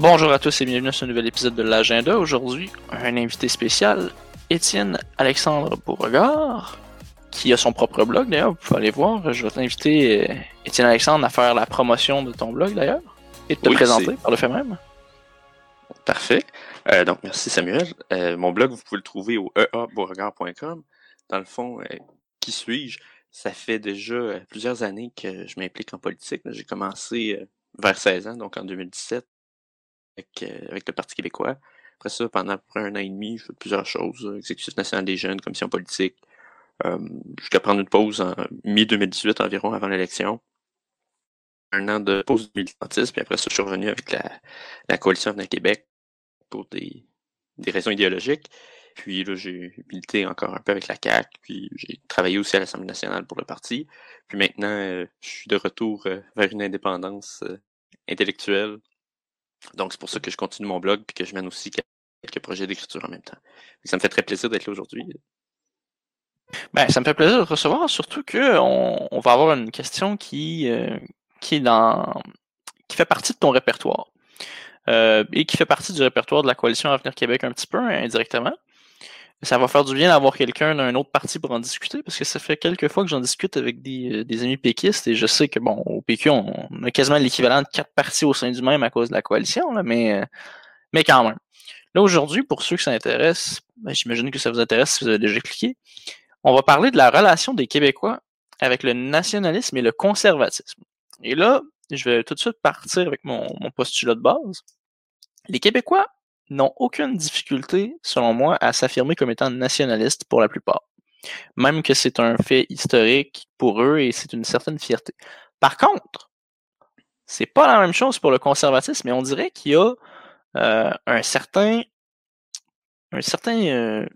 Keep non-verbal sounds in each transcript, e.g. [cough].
Bonjour à tous et bienvenue à ce nouvel épisode de l'agenda. Aujourd'hui, un invité spécial, Étienne Alexandre Beauregard, qui a son propre blog d'ailleurs, vous pouvez aller voir. Je vais t'inviter, euh, Étienne Alexandre, à faire la promotion de ton blog d'ailleurs, et de te Oui, présenter par le fait même. Parfait. Euh, donc, merci Samuel. Euh, mon blog, vous pouvez le trouver au eabeauregard.com. Dans le fond, euh, qui suis-je? Ça fait déjà plusieurs années que je m'implique en politique. J'ai commencé vers 16 ans, donc en 2017, avec, euh, avec le Parti québécois. Après ça, pendant à un an et demi, j'ai fait plusieurs choses. euh, Exécutif national des jeunes, commission politique, euh, jusqu'à prendre une pause en mi-2018 environ, avant l'élection. Un an de pause de militantisme, puis après ça, je suis revenu avec la, la coalition Avenir Québec pour des, des raisons idéologiques. Puis là, j'ai milité encore un peu avec la CAQ, puis j'ai travaillé aussi à l'Assemblée nationale pour le parti. Puis maintenant, euh, je suis de retour vers une indépendance intellectuelle. Donc c'est pour ça que je continue mon blog, puis que je mène aussi quelques projets d'écriture en même temps. Ça me fait très plaisir d'être là aujourd'hui. Ben, ça me fait plaisir de recevoir, surtout que on, va avoir une question qui, euh, qui est dans qui fait partie de ton répertoire. Euh, et qui fait partie du répertoire de la coalition Avenir Québec un petit peu indirectement. Ça va faire du bien d'avoir quelqu'un d'un autre parti pour en discuter, parce que ça fait quelques fois que j'en discute avec des, euh, des amis péquistes, et je sais que bon, au PQ, on, a quasiment l'équivalent de quatre partis au sein du même à cause de la coalition, là, mais, euh, mais quand même. Là, aujourd'hui, pour ceux que ça intéresse, ben, j'imagine que ça vous intéresse si vous avez déjà cliqué, on va parler de la relation des Québécois avec le nationalisme et le conservatisme. Et là, je vais tout de suite partir avec mon, mon postulat de base. Les Québécois n'ont aucune difficulté, selon moi, à s'affirmer comme étant nationalistes pour la plupart. Même que c'est un fait historique pour eux et c'est une certaine fierté. Par contre, c'est pas la même chose pour le conservatisme, mais on dirait qu'il y a euh, un certain un certain euh,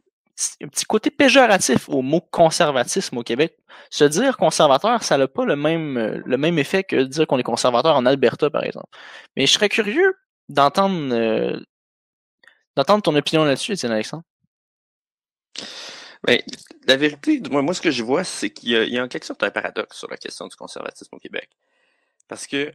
un petit côté péjoratif au mot conservatisme au Québec. Se dire conservateur, ça n'a pas le même, le même effet que dire qu'on est conservateur en Alberta, par exemple. Mais je serais curieux d'entendre euh, d'entendre ton opinion là-dessus, Étienne Alexandre? Ben, la vérité, moi, ce que je vois, c'est qu'il y a, en quelque sorte un paradoxe sur la question du conservatisme au Québec. Parce que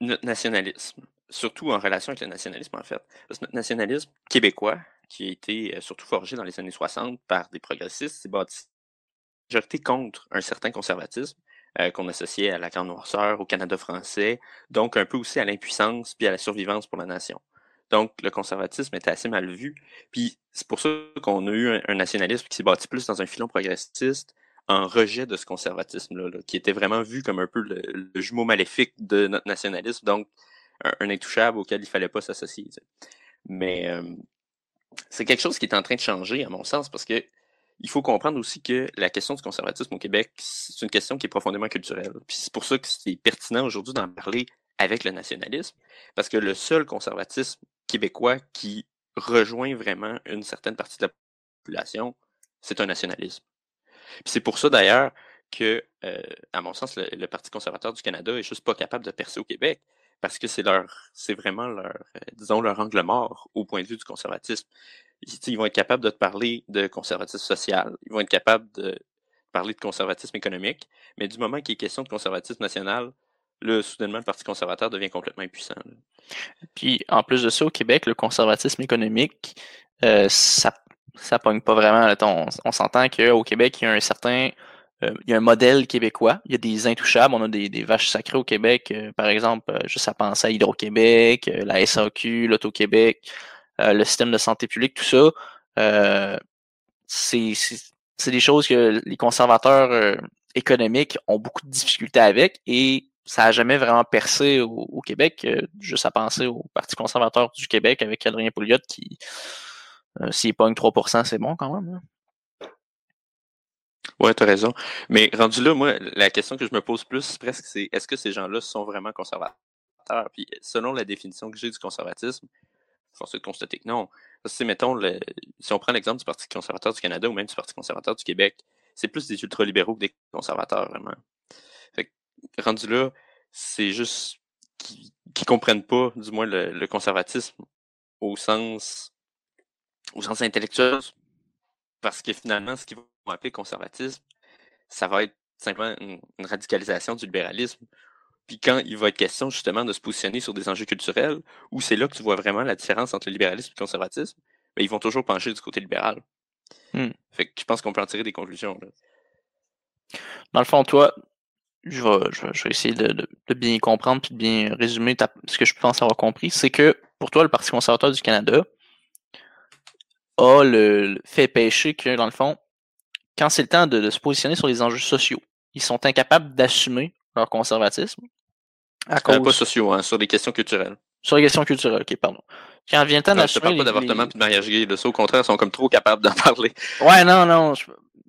notre nationalisme, surtout en relation avec le nationalisme, en fait, parce que notre nationalisme québécois, qui a été euh, surtout forgé dans les années 60 par des progressistes, s'est bâti contre un certain conservatisme euh, qu'on associait à la grande noirceur, au Canada français, donc un peu aussi à l'impuissance puis à la survivance pour la nation. Donc, le conservatisme était assez mal vu. Puis, c'est pour ça qu'on a eu un, nationalisme qui s'est bâti plus dans un filon progressiste, en rejet de ce conservatisme-là, là, qui était vraiment vu comme un peu le, jumeau maléfique de notre nationalisme, donc un, intouchable auquel il fallait pas s'associer. Mais euh, c'est quelque chose qui est en train de changer, à mon sens, parce que il faut comprendre aussi que la question du conservatisme au Québec, c'est une question qui est profondément culturelle. Puis c'est pour ça que c'est pertinent aujourd'hui d'en parler avec le nationalisme, parce que le seul conservatisme québécois qui rejoint vraiment une certaine partie de la population, c'est un nationalisme. C'est pour ça d'ailleurs que, euh, à mon sens, le, Parti conservateur du Canada est juste pas capable de percer au Québec, parce que c'est leur, c'est vraiment leur, euh, disons, leur angle mort au point de vue du conservatisme. Ils, ils vont être capables de te parler de conservatisme social, ils vont être capables de parler de conservatisme économique, mais du moment qu'il est question de conservatisme national, là, soudainement, le Parti conservateur devient complètement impuissant. Puis, en plus de ça, au Québec, le conservatisme économique, euh, ça ça pogne pas vraiment. On, on s'entend qu'au Québec, il y a un certain euh, il y a un modèle québécois. Il y a des intouchables. On a des, des vaches sacrées au Québec. euh, par exemple, euh, juste à penser à Hydro-Québec, la SAQ, l'Auto-Québec, le système de santé publique, tout ça. c'est des choses que les conservateurs économiques ont beaucoup de difficultés avec et ça a jamais vraiment percé au, Québec. euh, juste à penser au Parti conservateur du Québec avec Adrien Pouliot qui, euh, s'il pogne 3%, c'est bon quand même. hein. Ouais, t'as raison. Mais rendu là, moi, la question que je me pose plus presque, c'est est-ce que ces gens-là sont vraiment conservateurs? Puis selon la définition que j'ai du conservatisme, force de constater que non. Que, mettons, si on prend l'exemple du Parti conservateur du Canada ou même du Parti conservateur du Québec, c'est plus des ultralibéraux que des conservateurs, vraiment. Fait que, rendu là, c'est juste qu'ils comprennent pas, du moins, le, le conservatisme au sens, au sens intellectuel, parce que finalement, ce qu'ils vont appeler conservatisme, ça va être simplement une, une radicalisation du libéralisme puis quand il va être question justement de se positionner sur des enjeux culturels, où c'est là que tu vois vraiment la différence entre le libéralisme et le conservatisme, ben, ils vont toujours pencher du côté libéral. Hmm. Fait que je pense qu'on peut en tirer des conclusions. Là. Dans le fond, toi, je vais, je vais, je vais essayer de, de, de, bien comprendre puis de bien résumer ta, ce que je pense avoir compris. C'est que pour toi, le Parti conservateur du Canada a le, le fait pécher que, dans le fond, quand c'est le temps de, de, se positionner sur les enjeux sociaux, ils sont incapables d'assumer leur conservatisme. À cause... Euh, pas sociaux, hein, sur les questions culturelles. Sur les questions culturelles, ok, pardon. Quand vient le temps d'assumer. Je parle pas d'avortement les... et de mariage gay, là, ça, au contraire, ils sont comme trop capables d'en [laughs] parler. Ouais, non, non. Je...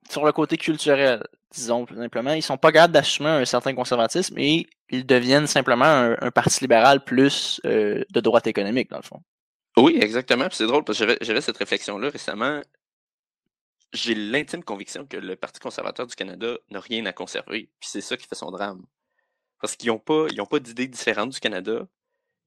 Sur le côté culturel, disons simplement, ils sont pas capables d'assumer un certain conservatisme et ils deviennent simplement un, parti libéral plus euh, de droite économique, dans le fond. Oui, exactement. c'est drôle parce que j'avais cette réflexion-là récemment. J'ai l'intime conviction que le Parti conservateur du Canada n'a rien à conserver. Puis c'est ça qui fait son drame. Parce qu'ils n'ont pas d'idées différentes du Canada.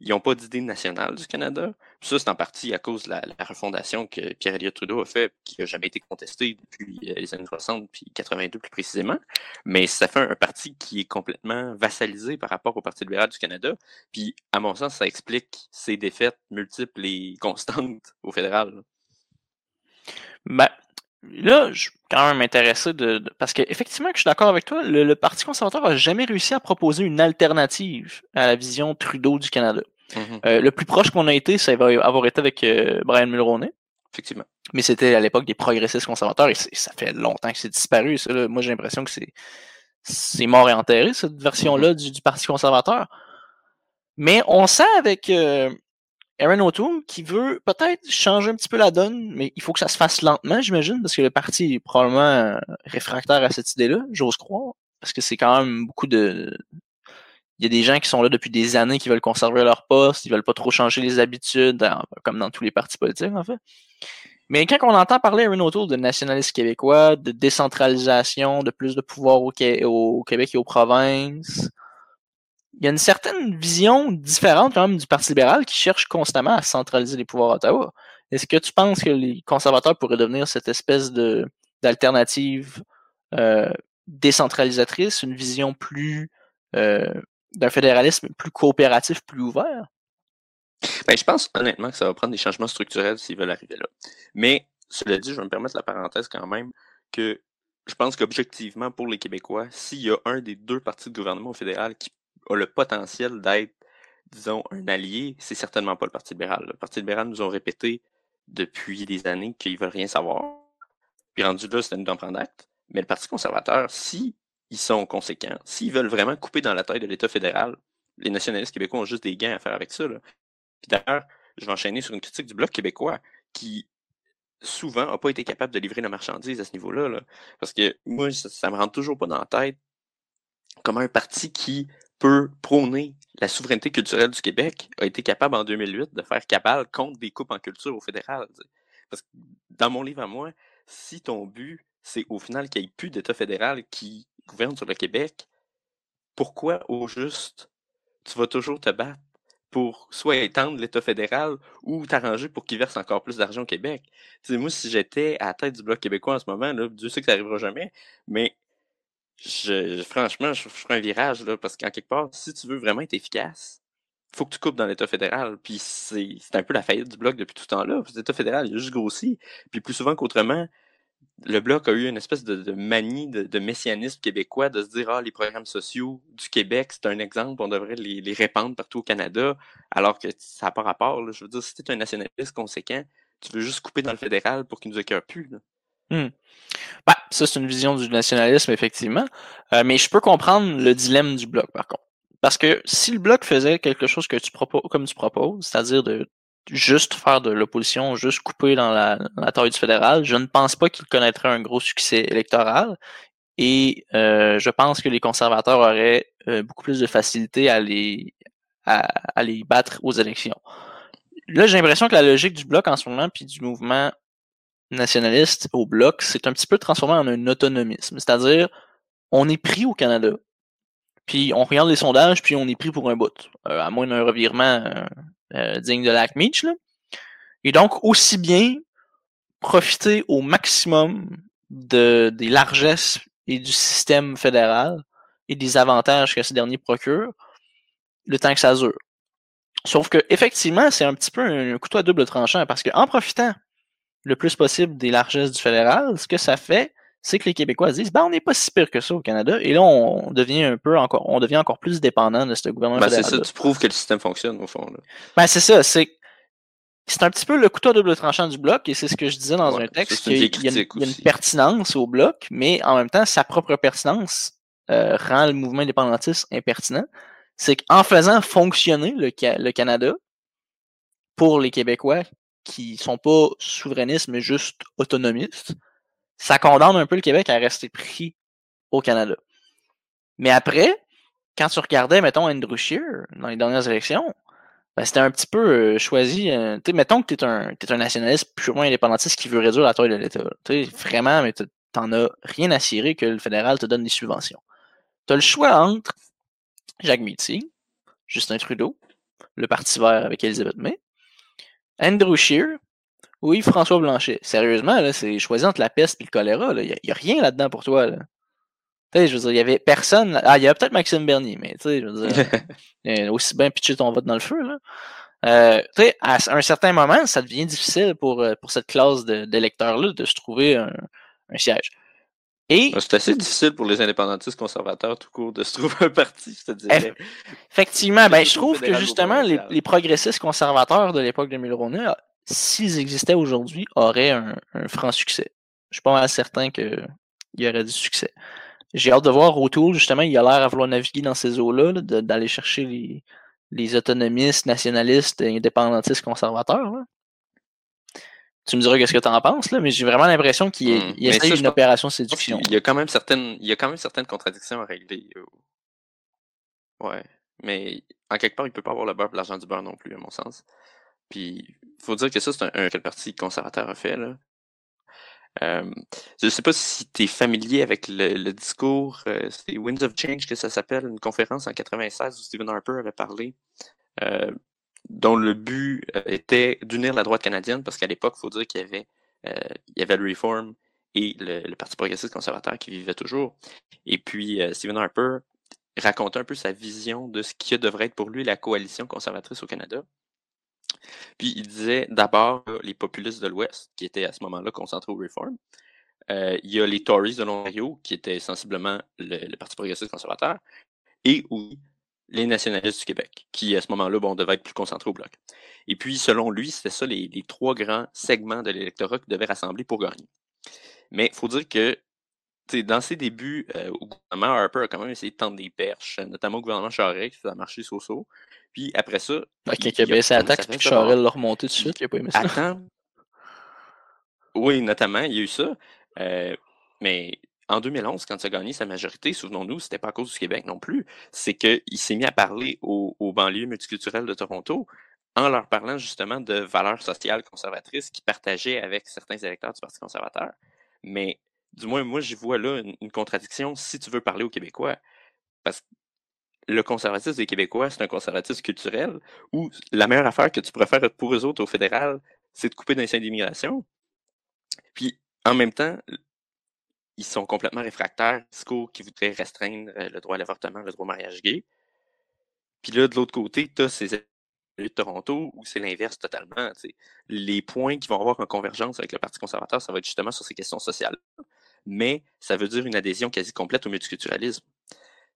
Ils n'ont pas d'idée nationale du Canada. Ça, c'est en partie à cause de la, la refondation que Pierre Elliott Trudeau a fait, qui n'a jamais été contestée depuis euh, les années 60 puis 82 plus précisément. Mais ça fait un, un, parti qui est complètement vassalisé par rapport au Parti libéral du Canada. Puis, à mon sens, ça explique ses défaites multiples et constantes au fédéral. Ben, là, je suis quand même intéressé de, de parce qu'effectivement, je suis d'accord avec toi, le, le, Parti conservateur n'a jamais réussi à proposer une alternative à la vision Trudeau du Canada. Mm -hmm. euh, le plus proche qu'on a été, ça va avoir été avec euh, Brian Mulroney. Effectivement. Mais c'était à l'époque des progressistes conservateurs et ça fait longtemps que c'est disparu. Ça, là. Moi, j'ai l'impression que c'est c'est mort et enterré, cette version-là mm -hmm. du, du, Parti conservateur. Mais on sent avec euh, Aaron O'Toole qui veut peut-être changer un petit peu la donne, mais il faut que ça se fasse lentement, j'imagine, parce que le parti est probablement réfractaire à cette idée-là, j'ose croire, parce que c'est quand même beaucoup de... Il y a des gens qui sont là depuis des années qui veulent conserver leur poste, ils veulent pas trop changer les habitudes, comme dans tous les partis politiques, en fait. Mais quand on entend parler Aaron O'Toole de nationalisme québécois, de décentralisation, de plus de pouvoir au, au Québec et aux provinces, il y a une certaine vision différente quand même du Parti libéral qui cherche constamment à centraliser les pouvoirs à Ottawa. Est-ce que tu penses que les conservateurs pourraient devenir cette espèce de d'alternative euh, décentralisatrice, une vision plus euh, d'un fédéralisme plus coopératif, plus ouvert? Ben, je pense honnêtement que ça va prendre des changements structurels s'ils veulent arriver là. Mais cela dit, je vais me permettre la parenthèse quand même que je pense qu'objectivement, pour les Québécois, s'il y a un des deux partis de gouvernement fédéral qui a le potentiel d'être, disons, un allié, c'est certainement pas le Parti libéral. Le Parti libéral nous ont répété depuis des années qu'ils veulent rien savoir. Puis rendu là, c'est à nous d'en prendre acte. Mais le Parti conservateur, si ils sont conséquents, s'ils veulent vraiment couper dans la taille de l'État fédéral, les nationalistes québécois ont juste des gains à faire avec ça. Là. Puis d'ailleurs, je vais enchaîner sur une critique du Bloc québécois qui souvent n'a pas été capable de livrer la marchandise à ce niveau-là. Là. Parce que moi, ça, ça me rentre toujours pas dans la tête comment un parti qui peut prôner la souveraineté culturelle du Québec a été capable en 2008 de faire cabale contre des coupes en culture au fédéral. Parce que dans mon livre à moi, si ton but, c'est au final qu'il n'y ait plus d'État fédéral qui gouverne sur le Québec, pourquoi au juste tu vas toujours te battre pour soit étendre l'État fédéral ou t'arranger pour qu'il verse encore plus d'argent au Québec? T'sais, moi, si j'étais à la tête du Bloc québécois en ce moment, là, Dieu sait que ça n'arrivera jamais, mais je, franchement, je, ferai un virage, là, parce qu'en quelque part, si tu veux vraiment être efficace, faut que tu coupes dans l'État fédéral. Puis c'est un peu la faillite du Bloc depuis tout ce temps-là. L'État fédéral, il a juste grossi. Puis plus souvent qu'autrement, le Bloc a eu une espèce de, manie de, messianisme québécois de se dire Ah, les programmes sociaux du Québec, c'est un exemple, on devrait les, les, répandre partout au Canada, alors que ça n'a pas rapport. Là. Je veux dire, si tu es un nationaliste conséquent, tu veux juste couper dans le fédéral pour qu'il nous écœure plus. Là. Hmm. Bah, ça, c'est une vision du nationalisme, effectivement. Euh, mais je peux comprendre le dilemme du bloc, par contre. Parce que si le bloc faisait quelque chose que tu proposes, comme tu proposes, c'est-à-dire de juste faire de l'opposition, juste couper dans la, la, taille du fédéral, je ne pense pas qu'il connaîtrait un gros succès électoral. Et euh, je pense que les conservateurs auraient euh, beaucoup plus de facilité à les, à, à les battre aux élections. Là, j'ai l'impression que la logique du bloc en ce moment, puis du mouvement nationaliste au bloc, c'est un petit peu transformé en un autonomisme. C'est-à-dire, on est pris au Canada, puis on regarde les sondages, puis on est pris pour un bout, euh, à moins d'un revirement euh, euh, digne de Lac Meach. Là. Et donc, aussi bien profiter au maximum de, des largesses et du système fédéral et des avantages que ces derniers procurent, le temps que ça dure. Sauf que, effectivement, c'est un petit peu un couteau à double tranchant parce qu'en profitant le plus possible des largesses du fédéral, ce que ça fait, c'est que les Québécois disent ben, on n'est pas si pire que ça au Canada. Et là, on devient un peu encore, on devient encore plus dépendant de ce gouvernement ben. C'est ça, tu prouves que le système fonctionne, au fond. Là. Ben, c'est ça, c'est. C'est un petit peu le couteau à double tranchant du bloc, et c'est ce que je disais dans Ouais, un texte, qu'il y, a une- critique il y a une aussi. pertinence au bloc, mais en même temps, sa propre pertinence euh, rend le mouvement indépendantiste impertinent. C'est qu'en faisant fonctionner le Canada pour les Québécois qui sont pas souverainistes, mais juste autonomistes, ça condamne un peu le Québec à rester pris au Canada. Mais après, quand tu regardais, mettons, Andrew Scheer dans les dernières élections, ben, c'était un petit peu euh, choisi. euh, mettons que tu es un, nationaliste purement indépendantiste qui veut réduire la taille de l'État. Vraiment, mais t'en as rien à cirer que le fédéral te donne des subventions. Tu as le choix entre Jacques Meeting, Justin Trudeau, le Parti vert avec Elisabeth May, Andrew Scheer, oui, François Blanchet. Sérieusement, là, c'est choisi entre la peste et le choléra. Il n'y a, rien là-dedans pour toi. Là. Je veux dire, il y avait personne. Ah, il y avait peut-être Maxime Bernier, mais tu sais, je veux dire, [laughs] euh, aussi bien pitcher ton vote dans le feu. Là. Euh, tu sais, à un certain moment, ça devient difficile pour, euh, pour cette classe de- d'électeurs-là de se trouver un, un siège. Et C'est assez difficile pour les indépendantistes conservateurs tout court de se trouver un parti, je te dirais. effectivement, ben, je trouve que justement, les, progressistes conservateurs de l'époque de Mulroney, ah, s'ils existaient aujourd'hui, auraient un, un franc succès. Je suis pas mal certain qu'il y aurait du succès. J'ai hâte de voir O'Toole, justement, il a l'air à vouloir naviguer dans ces eaux-là, d'aller chercher les, les autonomistes, nationalistes, et indépendantistes conservateurs. là. Tu me diras ce que tu en penses, là, mais j'ai vraiment l'impression qu'il il ça, je une opération séduction. qu'il y a quand même certaines, il y a quand même certaines contradictions à régler. euh. Ouais. Mais en quelque part, il peut pas avoir le beurre l'argent du beurre non plus, à mon sens. Puis, faut dire que ça, c'est un, un que le Parti conservateur a fait, là. Euh, je sais pas si tu es familier avec le, le discours, euh, c'est Winds of Change que ça s'appelle, une conférence en 96 où Stephen Harper avait parlé, euh, dont le but euh, était d'unir la droite canadienne, parce qu'à l'époque, il faut dire qu'il y avait, euh, il y avait le Reform et le, Parti progressiste conservateur qui vivaient toujours. Et puis, euh, Stephen Harper racontait un peu sa vision de ce qui devrait être pour lui la coalition conservatrice au Canada. Puis il disait d'abord les populistes de l'Ouest, qui étaient à ce moment-là concentrés au Reform. Euh, il y a les Tories de l'Ontario, qui étaient sensiblement le, le Parti progressiste conservateur. Et oui, les nationalistes du Québec, qui à ce moment-là, bon, devaient être plus concentrés au bloc. Et puis, selon lui, c'était ça les, les trois grands segments de l'électorat qui devaient rassembler pour gagner. Mais il faut dire que dans ses débuts euh, au gouvernement, Harper a quand même essayé de tendre des perches, notamment au gouvernement Charest, ça a marché so-so. Puis après ça, Fait il- qu'il a baissé la taxe, puis Charel l'a remonté tout de suite, il pas aimé ça. Attends. Oui, notamment, il y a eu ça. Euh, mais en 2011, quand il a gagné sa majorité, souvenons-nous, c'était pas à cause du Québec non plus. C'est qu'il s'est mis à parler aux, banlieues multiculturelles de Toronto en leur parlant justement de valeurs sociales conservatrices qu'il partageait avec certains électeurs du Parti conservateur. Mais du moins, moi, j'y vois là une, contradiction si tu veux parler aux Québécois. Parce que le conservatisme des Québécois, c'est un conservatisme culturel où la meilleure affaire que tu pourrais faire pour eux autres au fédéral, c'est de couper dans les d'immigration. Puis, en même temps, ils sont complètement réfractaires, discours qui voudraient restreindre euh, le droit à l'avortement, le droit au mariage gay. Puis là, de l'autre côté, tu as ces élus de Toronto où c'est l'inverse totalement. Les points qui vont avoir en convergence avec le Parti conservateur, ça va être justement sur ces questions sociales. Mais ça veut dire une adhésion quasi complète au multiculturalisme.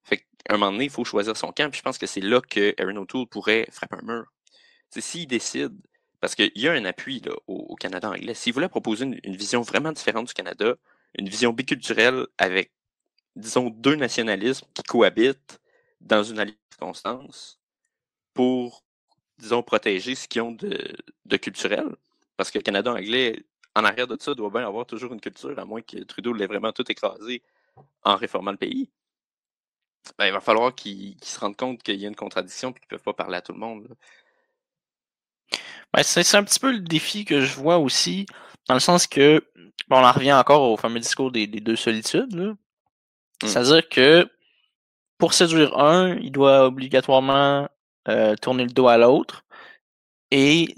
Fait qu'à un moment donné, il faut choisir son camp. Puis je pense que c'est là que Aaron O'Toole pourrait frapper un mur. S'il décide, parce qu'il y a un appui là, au, Canada anglais, s'il voulait proposer une vision vraiment différente du Canada, une vision biculturelle avec, disons, deux nationalismes qui cohabitent dans une alliance de circonstances pour, disons, protéger ce qu'ils ont de, culturel. Parce que le Canada anglais, en arrière de ça, doit bien avoir toujours une culture, à moins que Trudeau l'ait vraiment tout écrasé en réformant le pays. Ben, il va falloir qu'ils se rendent compte qu'il y a une contradiction et qu'ils ne peuvent pas parler à tout le monde. Ben, c'est un petit peu le défi que je vois aussi, dans le sens que, bon, on en revient encore au fameux discours des, des deux solitudes. là. Mm. C'est-à-dire que pour séduire un, il doit obligatoirement euh, tourner le dos à l'autre. Et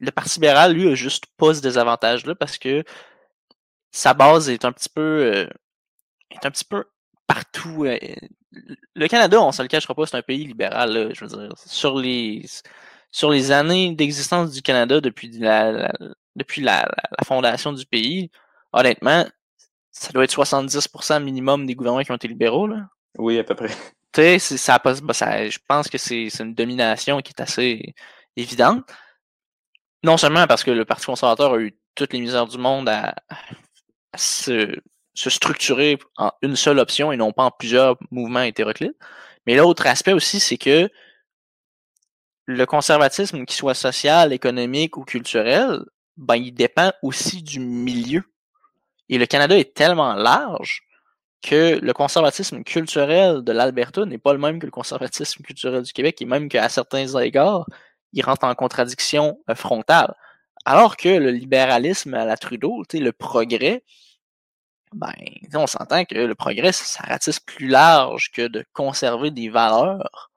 le Parti libéral, lui, a juste pas ce désavantage-là parce que sa base est un petit peu euh, est un petit peu partout. euh, le Canada, on se le cachera pas, c'est un pays libéral. je veux dire, sur les sur les années d'existence du Canada depuis la, depuis la, fondation du pays, honnêtement, ça doit être 70% minimum des gouvernements qui ont été libéraux. Là. Oui, à peu près. [laughs] Tu sais, ça, bah, ça, je pense que c'est une domination qui est assez évidente. Non seulement parce que le Parti conservateur a eu toutes les misères du monde à, se, structurer en une seule option et non pas en plusieurs mouvements hétéroclites, mais l'autre aspect aussi, c'est que le conservatisme, qu'il soit social, économique ou culturel, ben, il dépend aussi du milieu. Et le Canada est tellement large que le conservatisme culturel de l'Alberta n'est pas le même que le conservatisme culturel du Québec, et même qu'à certains égards, il rentre en contradiction euh, frontale. Alors que le libéralisme à la Trudeau, le progrès, ben, on s'entend que le progrès, ça ratisse plus large que de conserver des valeurs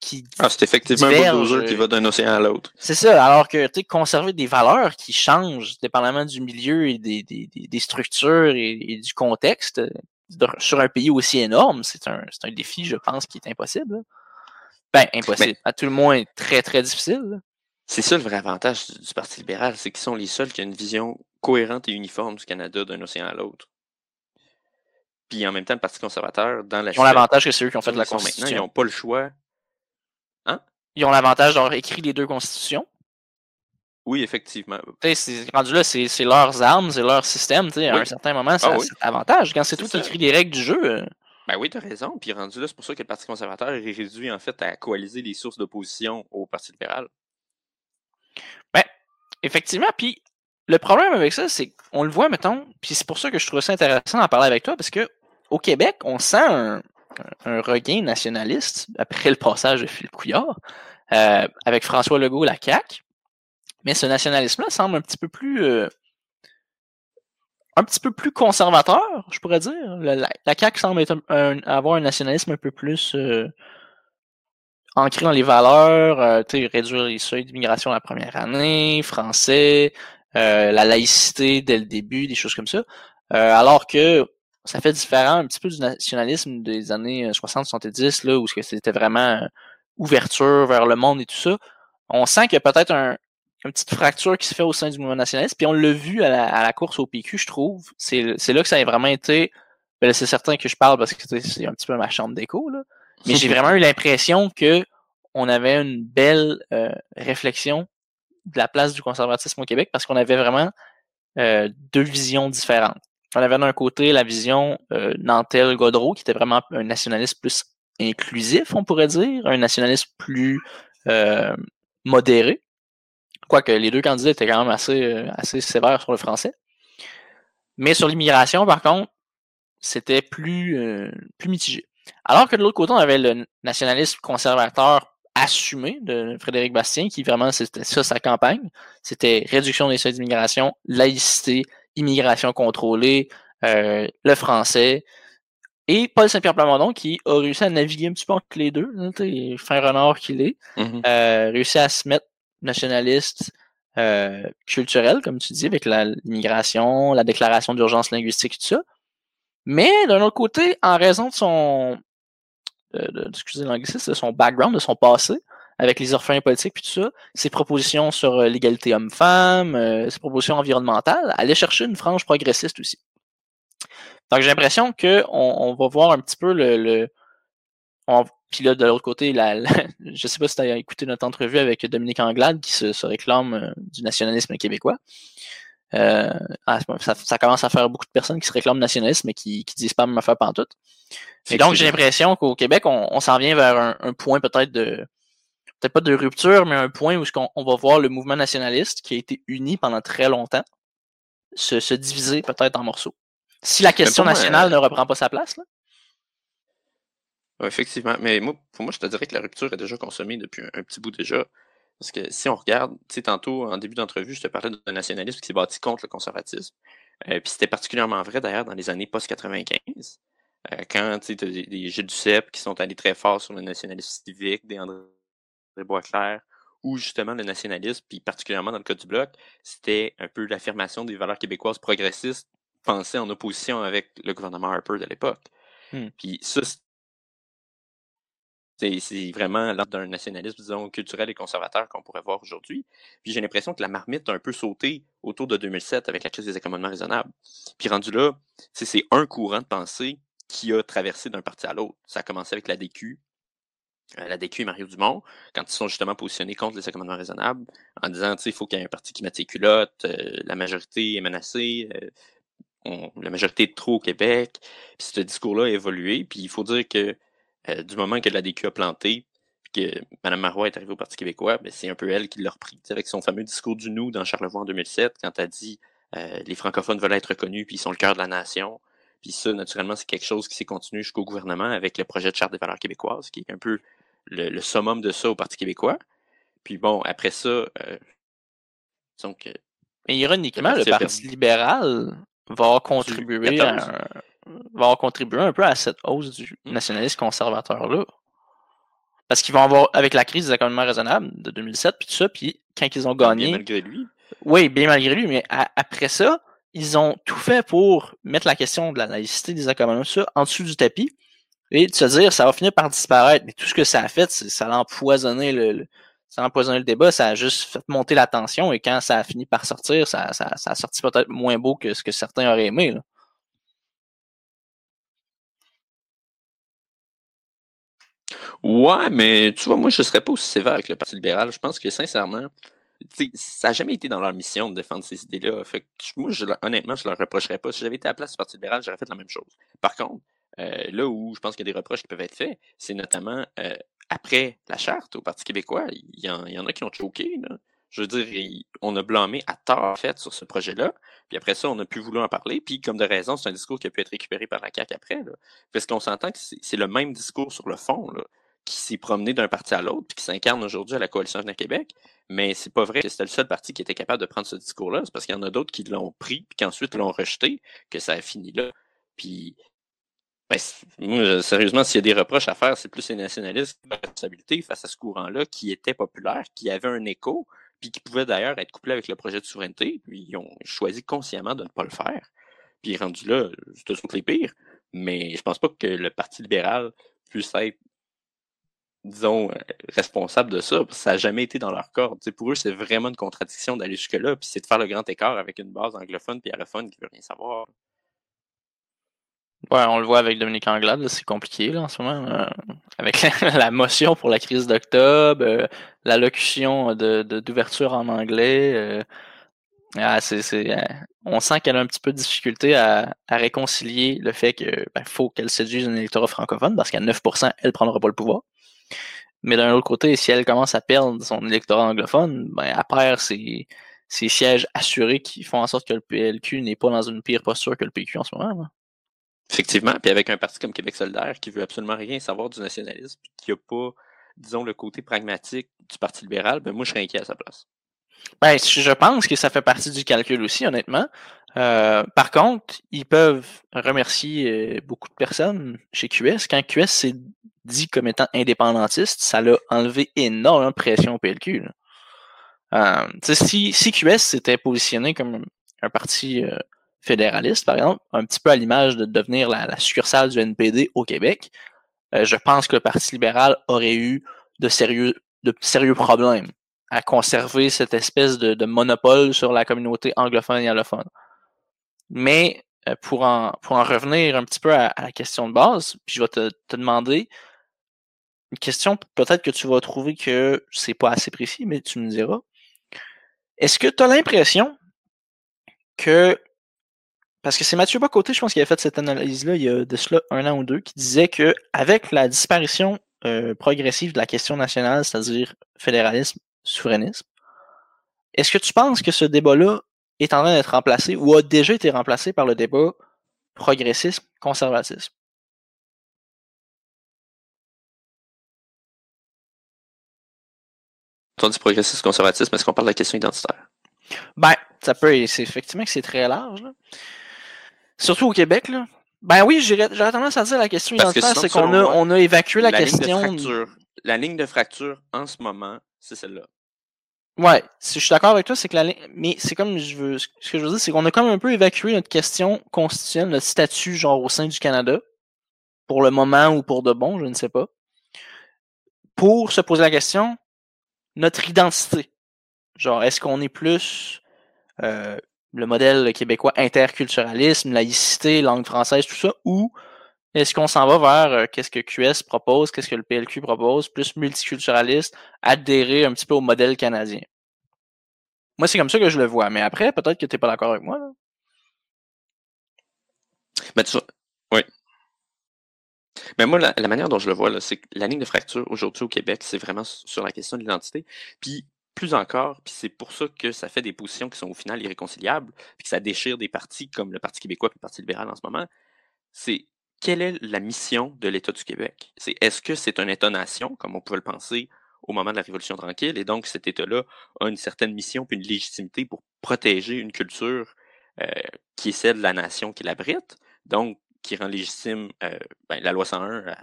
qui. Ah, c'est effectivement un bulldozer qui va d'un océan à l'autre. C'est ça, alors que tu conserver des valeurs qui changent dépendamment du milieu et des, des, des structures et, du contexte sur un pays aussi énorme, c'est un, un défi, je pense, qui est impossible. Ben, impossible. à tout le moins, très, très difficile. C'est ça le vrai avantage du, Parti libéral, c'est qu'ils sont les seuls qui ont une vision cohérente et uniforme du Canada d'un océan à l'autre. Puis en même temps, le Parti conservateur, dans la Ils ont l'avantage que c'est eux qui ont fait la Constitution. Maintenant, ils n'ont pas le choix. Ils ont l'avantage d'avoir écrit les deux constitutions. Oui, effectivement. Rendu là, c'est leurs armes, c'est leur système. À un certain moment, c'est ah avantage. Quand c'est tout écrit les règles du jeu. Euh, ben oui, tu as raison. Puis rendu là, c'est pour ça que le Parti conservateur est réduit en fait à coaliser les sources d'opposition au Parti libéral. Ben, effectivement. Puis le problème avec ça, c'est qu'on le voit, mettons, puis c'est pour ça que je trouve ça intéressant d'en parler avec toi, parce que au Québec, on sent un, regain nationaliste après le passage de Philippe Couillard, euh, avec François Legault, la CAQ. Mais ce nationalisme-là semble un petit peu plus euh, un petit peu plus conservateur, je pourrais dire. La, la CAQ semble avoir un nationalisme un peu plus euh, ancré dans les valeurs, euh, réduire les seuils d'immigration la première année, français, euh, la laïcité dès le début, des choses comme ça. alors que ça fait différent un petit peu du nationalisme des années 60-70, là, où c'était vraiment ouverture vers le monde et tout ça. On sent qu'il y a peut-être un, une petite fracture qui se fait au sein du mouvement nationaliste. Puis on l'a vu à la, course au PQ, je trouve. C'est là que ça a vraiment été. Ben c'est certain que je parle parce que c'est un petit peu ma chambre d'écho, là. Mais j'ai vraiment eu l'impression que on avait une belle euh, réflexion de la place du conservatisme au Québec parce qu'on avait vraiment euh, deux visions différentes. On avait d'un côté la vision euh, Nantel-Godreau, qui était vraiment un nationaliste plus inclusif, on pourrait dire, un nationaliste plus euh, modéré, Quoique les deux candidats étaient quand même assez, euh, assez sévères sur le français. Mais sur l'immigration, par contre, c'était plus, euh, mitigé. Alors que de l'autre côté, on avait le nationalisme conservateur assumé de Frédéric Bastien, qui vraiment, c'était ça sa campagne. C'était réduction des seuils d'immigration, laïcité, immigration contrôlée, le français. Et Paul Saint-Pierre Plamondon, qui a réussi à naviguer un petit peu entre les deux, hein, fin renard qu'il est, mm-hmm. réussi à se mettre nationaliste euh, culturel, comme tu dis, avec l'immigration, la, déclaration d'urgence linguistique, tout ça. Mais d'un autre côté, en raison de son, de, excusez l'anglicisme, de son background, de son passé, avec les orphelins politiques puis tout ça, ses propositions sur euh, l'égalité homme-femme, euh, ses propositions environnementales, aller chercher une frange progressiste aussi. Donc j'ai l'impression qu'on on va voir un petit peu le, le puis là, de l'autre côté, la, [laughs] je sais pas si tu as écouté notre entrevue avec Dominique Anglade qui se, réclame euh, du nationalisme québécois. Euh, ah, ça, commence à faire beaucoup de personnes qui se réclament nationalisme mais qui, qui disent pas même affaire pantoute. Et donc, j'ai l'impression qu'au Québec, on, s'en vient vers un, point peut-être de, peut-être pas de rupture, mais un point où on, va voir le mouvement nationaliste qui a été uni pendant très longtemps se, se diviser peut-être en morceaux. Si la question nationale ne reprend pas sa place, là effectivement. Mais moi, pour moi, je te dirais que la rupture est déjà consommée depuis un, petit bout déjà. Parce que si on regarde, tu sais, tantôt, en début d'entrevue, je te parlais d'un nationalisme qui s'est bâti contre le conservatisme. Euh, puis c'était particulièrement vrai d'ailleurs dans les années post-95. Euh, quand tu sais, des, des Gilles Duceppe qui sont allés très fort sur le nationalisme civique, des André Boisclair, ou justement le nationalisme, puis particulièrement dans le cas du Bloc, c'était un peu l'affirmation des valeurs québécoises progressistes pensées en opposition avec le gouvernement Harper de l'époque. Hmm. Puis ça, C'est vraiment l'ordre d'un nationalisme, disons, culturel et conservateur qu'on pourrait voir aujourd'hui. Puis j'ai l'impression que la marmite a un peu sauté autour de 2007 avec la crise des accommodements raisonnables. Puis rendu là, c'est un courant de pensée qui a traversé d'un parti à l'autre. Ça a commencé avec la DQ, euh, la DQ et Mario Dumont, quand ils sont justement positionnés contre les accommodements raisonnables, en disant, tu sais, il faut qu'il y ait un parti qui mette ses culottes, euh, la majorité est menacée, euh, la majorité est trop au Québec. Puis ce discours-là a évolué, puis il faut dire que euh, du moment que la DQ a planté, puis que Mme Marois est arrivée au Parti québécois, ben, c'est un peu elle qui l'a repris, avec son fameux discours du nous dans Charlevoix en 2007, quand elle dit euh, les francophones veulent être reconnus, puis ils sont le cœur de la nation. Puis ça, naturellement, c'est quelque chose qui s'est continué jusqu'au gouvernement avec le projet de charte des valeurs québécoises, qui est un peu le, summum de ça au Parti québécois. Puis bon, après ça, euh, donc, Mais ironiquement, le Parti, libéral va contribuer à, va contribuer un peu à cette hausse du mmh. nationalisme conservateur-là. Parce qu'ils vont avoir, avec la crise des accommodements raisonnables de 2007, puis tout ça, puis quand ils ont gagné. Bien malgré lui. Oui, bien malgré lui, mais après ça, ils ont tout fait pour mettre la question de la laïcité des accommodements ça, en dessous du tapis et de se dire ça va finir par disparaître. Mais tout ce que ça a fait, c'est ça a empoisonné le, ça a empoisonné le débat, ça a juste fait monter la tension et quand ça a fini par sortir, ça, ça, ça a sorti peut-être moins beau que ce que certains auraient aimé. Ouais, mais tu vois, moi, je serais pas aussi sévère avec le Parti libéral. Je pense que, sincèrement, ça n'a jamais été dans leur mission de défendre ces idées-là. Moi, honnêtement, je leur reprocherais pas. Si j'avais été à la place du Parti libéral, j'aurais fait la même chose. Par contre, euh, là où je pense qu'il y a des reproches qui peuvent être faits, c'est notamment euh, après la charte au Parti québécois. Il y, en, a qui ont choqué. Je veux dire, on a blâmé à tort, en fait, sur ce projet-là. Puis après ça, on a pu vouloir en parler. Puis comme de raison, c'est un discours qui a pu être récupéré par la CAQ après. Parce qu'on s'entend que c'est le même discours sur le fond. Qui s'est promené d'un parti à l'autre, puis qui s'incarne aujourd'hui à la Coalition Avenir Québec. Mais c'est pas vrai que c'était le seul parti qui était capable de prendre ce discours-là. C'est parce qu'il y en a d'autres qui l'ont pris, puis qui ensuite l'ont rejeté, que ça a fini là. Puis, ben, moi, sérieusement, s'il y a des reproches à faire, c'est plus les nationalistes qui ont responsabilité face à ce courant-là qui était populaire, qui avait un écho, puis qui pouvait d'ailleurs être couplé avec le projet de souveraineté. Puis ils ont choisi consciemment de ne pas le faire. Puis rendu là, c'est tout les pires. Mais je pense pas que le Parti libéral puisse être disons, euh, responsables de ça, ça n'a jamais été dans leur corde. pour eux, c'est vraiment une contradiction d'aller jusque-là, puis c'est de faire le grand écart avec une base anglophone puis allophone qui veut rien savoir. Ouais, on le voit avec Dominique Anglade, c'est compliqué en ce moment. Euh, avec [laughs] la, motion pour la crise d'octobre, euh, l'allocution d'ouverture de, en anglais. Ah, on sent qu'elle a un petit peu de difficulté à, réconcilier le fait qu'il ben, faut qu'elle séduise un électorat francophone parce qu'à 9%, elle ne prendra pas le pouvoir. Mais d'un autre côté, si elle commence à perdre son électorat anglophone, ben, elle perd ses, sièges assurés qui font en sorte que le PLQ n'est pas dans une pire posture que le PQ en ce moment. Effectivement, puis avec un parti comme Québec solidaire qui veut absolument rien savoir du nationalisme, qui n'a pas, disons, le côté pragmatique du Parti libéral, ben moi je serais inquiet à sa place. Ben, je pense que ça fait partie du calcul aussi, honnêtement. Euh, par contre, ils peuvent remercier euh, beaucoup de personnes chez QS. Quand QS s'est dit comme étant indépendantiste, ça l'a enlevé énormément de pression au PLQ. Euh, si, si QS s'était positionné comme un parti euh, fédéraliste, par exemple, un petit peu à l'image de devenir la, succursale du NPD au Québec, euh, je pense que le Parti libéral aurait eu de sérieux, de sérieux problèmes à conserver cette espèce de, monopole sur la communauté anglophone et allophone. Mais pour en, pour en revenir un petit peu à, la question de base, je vais te, te demander, une question, peut-être que tu vas trouver que c'est pas assez précis, mais tu me diras. Est-ce que tu as l'impression que. Parce que c'est Mathieu Bocoté, je pense, qui a fait cette analyse-là il y a de cela un an ou deux, qui disait que avec la disparition euh, progressive de la question nationale, c'est-à-dire fédéralisme, souverainisme, est-ce que tu penses que ce débat-là est en train d'être remplacé ou a déjà été remplacé par le débat progressisme-conservatisme? on dit progressiste conservatisme, est-ce qu'on parle de la question identitaire? Ben, ça peut, c'est effectivement que c'est très large. Surtout au Québec, là. Ben oui, j'aurais tendance à dire la question identitaire, c'est qu'on a, on a évacué la, question. Ligne de fracture, la ligne de fracture en ce moment, c'est celle-là. Ouais, si je suis d'accord avec toi, c'est que la ligne. Mais c'est comme je veux. Ce que je veux dire, c'est qu'on a comme un peu évacué notre question constitutionnelle, notre statut, genre au sein du Canada. Pour le moment ou pour de bon, je ne sais pas. pour se poser la question, notre identité. Genre, est-ce qu'on est plus euh, le modèle québécois interculturalisme, laïcité, langue française, tout ça, ou est-ce qu'on s'en va vers euh, qu'est-ce que QS propose, qu'est-ce que le PLQ propose, plus multiculturaliste, adhérer un petit peu au modèle canadien? Moi, c'est comme ça que je le vois, mais après, peut-être que tu n'es pas d'accord avec moi. Là. Mais tu oui. Mais moi, la, manière dont je le vois, c'est que la ligne de fracture aujourd'hui au Québec, c'est vraiment sur la question de l'identité. Puis plus encore, puis c'est pour ça que ça fait des positions qui sont au final irréconciliables, puis que ça déchire des partis comme le Parti québécois et le Parti libéral en ce moment, c'est quelle est la mission de l'État du Québec? C'est est-ce que c'est un État-nation, comme on pouvait le penser au moment de la Révolution tranquille, et donc cet État-là a une certaine mission puis une légitimité pour protéger une culture euh, qui est celle de la nation qui l'abrite, donc qui rend légitime euh, ben, la loi 101 euh,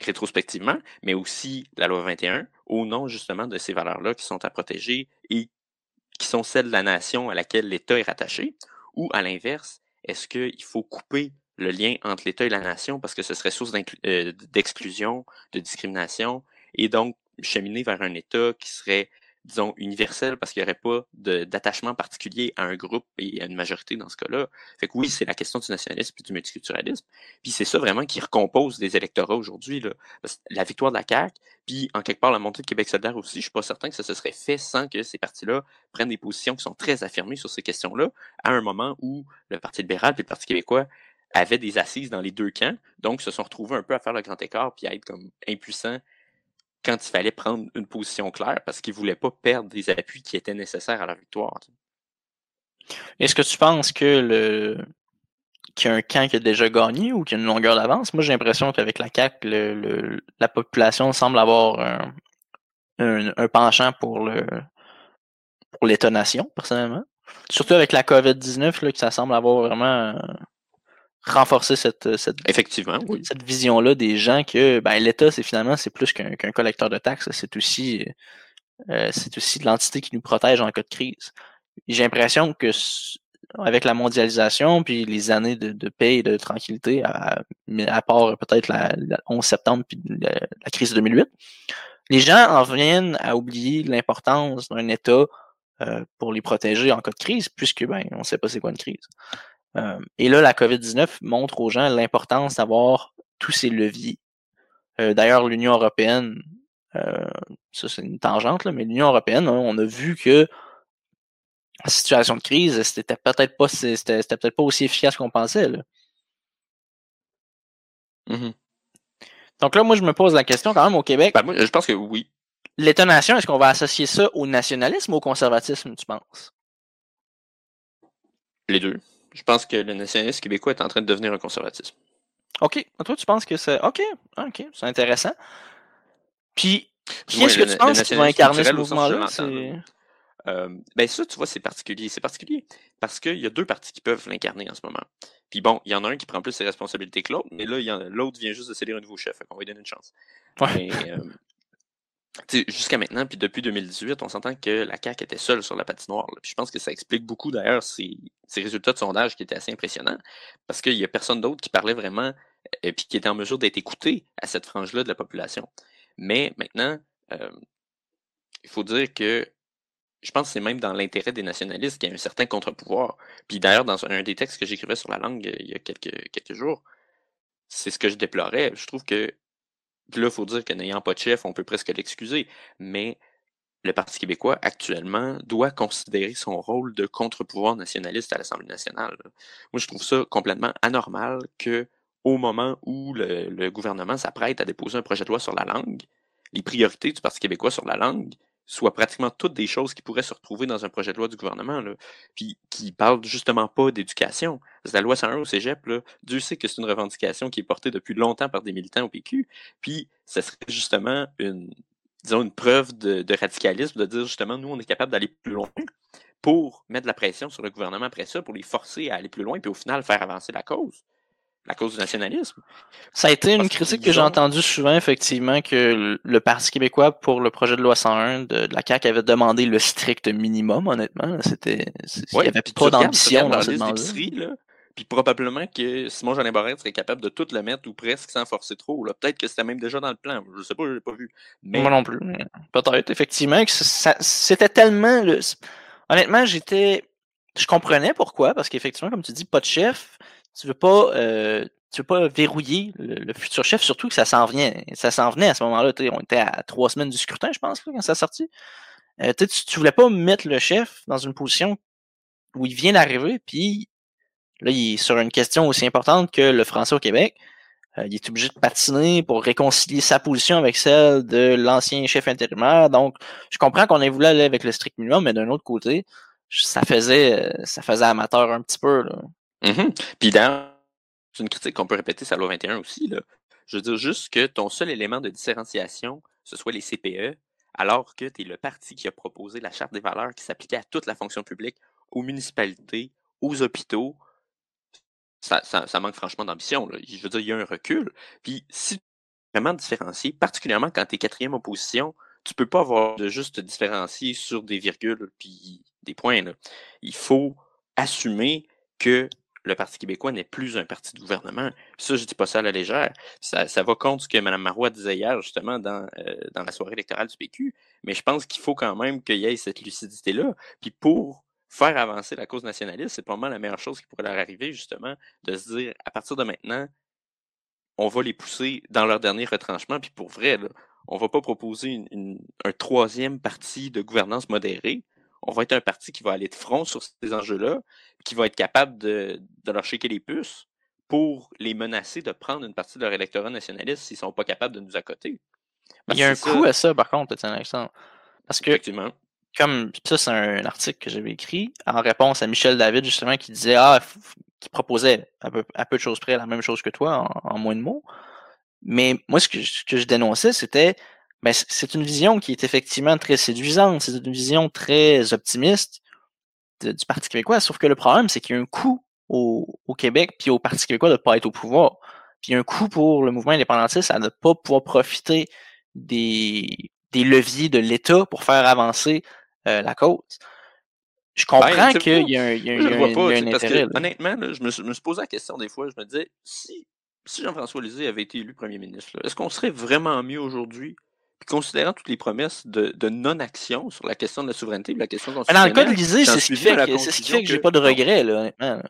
rétrospectivement, mais aussi la loi 21, au nom justement de ces valeurs-là qui sont à protéger et qui sont celles de la nation à laquelle l'État est rattaché, ou à l'inverse, est-ce qu'il faut couper le lien entre l'État et la nation parce que ce serait source euh, d'exclusion, de discrimination, et donc cheminer vers un État qui serait, disons, universel parce qu'il n'y aurait pas d'attachement particulier à un groupe et à une majorité dans ce cas-là. Fait que oui, c'est la question du nationalisme et du multiculturalisme. Puis c'est ça vraiment qui recompose des électorats aujourd'hui. La victoire de la CAQ, puis en quelque part la montée de Québec solidaire aussi, je suis pas certain que ça se serait fait sans que ces partis-là prennent des positions qui sont très affirmées sur ces questions-là, à un moment où le Parti libéral et le Parti québécois avaient des assises dans les deux camps, donc se sont retrouvés un peu à faire le grand écart puis à être comme impuissants quand il fallait prendre une position claire parce qu'ils ne voulaient pas perdre des appuis qui étaient nécessaires à leur victoire. Est-ce que tu penses que le qu'il y a un camp qui a déjà gagné ou qu'il y a une longueur d'avance? Moi, j'ai l'impression qu'avec la CAQ, le, la population semble avoir un, un, penchant pour le pour l'État-nation, personnellement. Surtout avec la COVID-19, là, que ça semble avoir vraiment renforcer cette, cette, Effectivement, cette vision-là des gens que ben, l'État, c'est finalement c'est plus qu'un collecteur de taxes, c'est aussi euh, c'est aussi l'entité qui nous protège en cas de crise. J'ai l'impression que avec la mondialisation puis les années de, de paix et de tranquillité, à, à part peut-être la, 11 septembre puis la, crise de 2008, les gens en viennent à oublier l'importance d'un État euh, pour les protéger en cas de crise, puisque ben on sait pas c'est quoi une crise. Euh, et là, la COVID-19 montre aux gens l'importance d'avoir tous ces leviers. Euh, d'ailleurs, l'Union européenne, euh, ça c'est une tangente, là, mais l'Union européenne, hein, on a vu que en situation de crise, c'était peut-être pas c'était, peut-être pas aussi efficace qu'on pensait. Là. Mmh Donc là, moi, je me pose la question quand même au Québec. Ben, moi, je pense que oui. L'État-nation, est-ce qu'on va associer ça au nationalisme ou au conservatisme, tu penses? Les deux je pense que le nationalisme québécois est en train de devenir un conservatisme. OK. Toi, tu penses que c'est. OK. OK. C'est intéressant. Puis, qui est-ce que tu penses qui va incarner ce mouvement-là? Euh, ben ça, tu vois, c'est particulier. C'est particulier parce qu'il y a deux partis qui peuvent l'incarner en ce moment. Puis bon, il y en a un qui prend plus ses responsabilités que l'autre, mais là, l'autre vient juste de céder un nouveau chef. On va lui donner une chance. Ouais. Mais, euh, jusqu'à maintenant, puis depuis 2018, on s'entend que la CAQ était seule sur la patinoire. Je pense que ça explique beaucoup d'ailleurs ces, résultats de sondage qui étaient assez impressionnants, parce qu'il n'y a personne d'autre qui parlait vraiment et euh, puis qui était en mesure d'être écouté à cette frange-là de la population. Mais maintenant, euh, il faut dire que je pense que c'est même dans l'intérêt des nationalistes qu'il y a un certain contre-pouvoir. Puis d'ailleurs, dans un des textes que j'écrivais sur la langue euh, il y a quelques, quelques jours, c'est ce que je déplorais. Je trouve que là, il faut dire que n'ayant pas de chef, on peut presque l'excuser. Mais le Parti québécois, actuellement, doit considérer son rôle de contre-pouvoir nationaliste à l'Assemblée nationale. Moi, je trouve ça complètement anormal que, au moment où le, le gouvernement s'apprête à déposer un projet de loi sur la langue, les priorités du Parti québécois sur la langue soit pratiquement toutes des choses qui pourraient se retrouver dans un projet de loi du gouvernement, là, puis qui parlent justement pas d'éducation. La loi 101 au cégep, là, Dieu sait que c'est une revendication qui est portée depuis longtemps par des militants au PQ, puis ça serait justement une, disons, une preuve de, de radicalisme de dire justement, nous, on est capable d'aller plus loin pour mettre la pression sur le gouvernement après ça, pour les forcer à aller plus loin, puis au final faire avancer la cause à cause du nationalisme. Ça a été une critique que j'ai entendue souvent, effectivement, que le Parti québécois, pour le projet de loi 101 de, la CAQ, avait demandé le strict minimum, honnêtement. C'était, il n'y avait pas d'ambition dans cette demande Puis Puis probablement que Simon Jean Barrette serait capable de tout le mettre ou presque sans forcer trop. Peut-être que c'était même déjà dans le plan. Je sais pas, je l'ai pas vu. Mais... Moi non plus. Peut-être, effectivement, que c'était tellement. Le... Honnêtement, j'étais. Je comprenais pourquoi, parce qu'effectivement, comme tu dis, pas de chef. Tu veux pas. Euh, tu veux pas verrouiller le, futur chef, surtout que ça s'en venait. Ça s'en venait à ce moment-là. On était à trois semaines du scrutin, je pense, quand ça a sorti. Euh, tu, tu voulais pas mettre le chef dans une position où il vient d'arriver, puis là, il est sur une question aussi importante que le français au Québec. Euh, il est obligé de patiner pour réconcilier sa position avec celle de l'ancien chef intérimaire. Donc, je comprends qu'on ait voulu aller avec le strict minimum, mais d'un autre côté, ça faisait ça faisait amateur un petit peu. Là. Mm-hmm. Puis dans c'est une critique qu'on peut répéter sur la loi 21 aussi. Là. Je veux dire juste que ton seul élément de différenciation, ce soit les CPE, alors que tu es le parti qui a proposé la charte des valeurs qui s'appliquait à toute la fonction publique, aux municipalités, aux hôpitaux, ça, manque franchement d'ambition. Je veux dire, il y a un recul. Puis si tu vraiment différencier, particulièrement quand tu es quatrième opposition, tu peux pas avoir de juste différencier sur des virgules puis des points. Il faut assumer que le Parti québécois n'est plus un parti de gouvernement. ça, je dis pas ça à la légère. Ça, va contre ce que Mme Marois disait hier, justement, dans, euh, dans la soirée électorale du PQ. Mais je pense qu'il faut quand même qu'il y ait cette lucidité-là. Puis pour faire avancer la cause nationaliste, c'est probablement la meilleure chose qui pourrait leur arriver, justement, de se dire, à partir de maintenant, on va les pousser dans leur dernier retranchement. Puis pour vrai, là, on va pas proposer un troisième parti de gouvernance modérée on va être un parti qui va aller de front sur ces enjeux-là, qui va être capable de, leur shaker les puces pour les menacer de prendre une partie de leur électorat nationaliste s'ils ne sont pas capables de nous accoter. Il y a un coup à ça, par contre, Étienne Alexandre. Parce que, comme ça, c'est un article que j'avais écrit en réponse à Michel David, justement, qui disait Ah, qui proposait à peu, peu, de choses près la même chose que toi, en, moins de mots. Mais moi, ce que, ce que je dénonçais, c'était ben, c'est une vision qui est effectivement très séduisante, c'est une vision très optimiste du Parti québécois, sauf que le problème, c'est qu'il y a un coût au, Québec puis au Parti québécois de ne pas être au pouvoir. Puis il y a un coût pour le mouvement indépendantiste à ne pas pouvoir profiter des, des leviers de l'État pour faire avancer euh, la cause. Je ben, comprends qu'il y a un, y a, un, intérêt. honnêtement, je, me, suis posé la question des fois, je me disais, si, si Jean-François Lisée avait été élu premier ministre, est-ce qu'on serait vraiment mieux aujourd'hui puis considérant toutes les promesses de, non-action sur la question de la souveraineté, la question Dans le cas de Lisée, c'est ce qui fait que, c'est ce qui fait que, j'ai pas de regrets, là, honnêtement.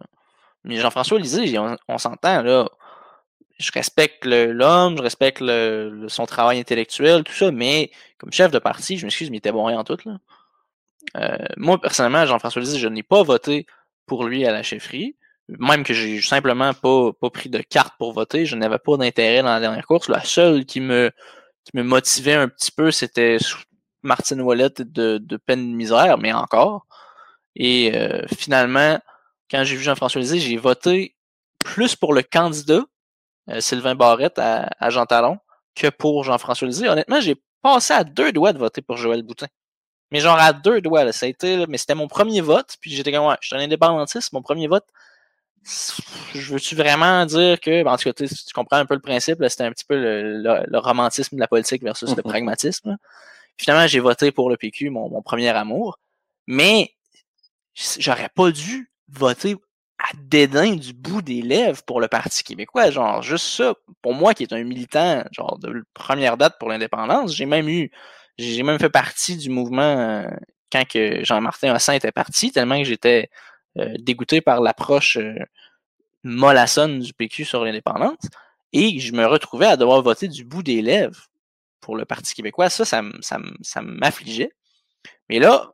Mais Jean-François Lisée, on, s'entend, là. Je respecte l'homme, je respecte le, son travail intellectuel, tout ça, mais comme chef de parti, je m'excuse, mais il était bon rien en tout, là. Euh, moi, personnellement, Jean-François Lisée, je n'ai pas voté pour lui à la chefferie. Même que j'ai simplement pas, pas pris de carte pour voter, je n'avais pas d'intérêt dans la dernière course. La seule qui me me motivait un petit peu, c'était Martine Wallet de, de peine de misère, mais encore. Et euh, finalement, quand j'ai vu Jean-François Lisée, j'ai voté plus pour le candidat, euh, Sylvain Barrette, à, Jean Talon, que pour Jean-François Lisée. Honnêtement, j'ai passé à deux doigts de voter pour Joël Boutin. Mais genre à deux doigts, là, ça a été, mais c'était mon premier vote, puis j'étais comme, ouais, je suis un indépendantiste, mon premier vote, je veux-tu vraiment dire que, ben, en tout cas, tu, comprends un peu le principe, c'était un petit peu le, romantisme de la politique versus le [laughs] pragmatisme. Finalement, j'ai voté pour le PQ, mon, premier amour, mais j'aurais pas dû voter à dédain du bout des lèvres pour le Parti québécois. Genre, juste ça, pour moi qui est un militant, genre, de première date pour l'indépendance, j'ai même eu, j'ai même fait partie du mouvement euh, quand que Jean-Martin Hossin était parti, tellement que j'étais dégoûté par l'approche euh, mollassonne du PQ sur l'indépendance. Et je me retrouvais à devoir voter du bout des lèvres pour le Parti québécois. Ça, ça, ça, m'affligeait. Mais là,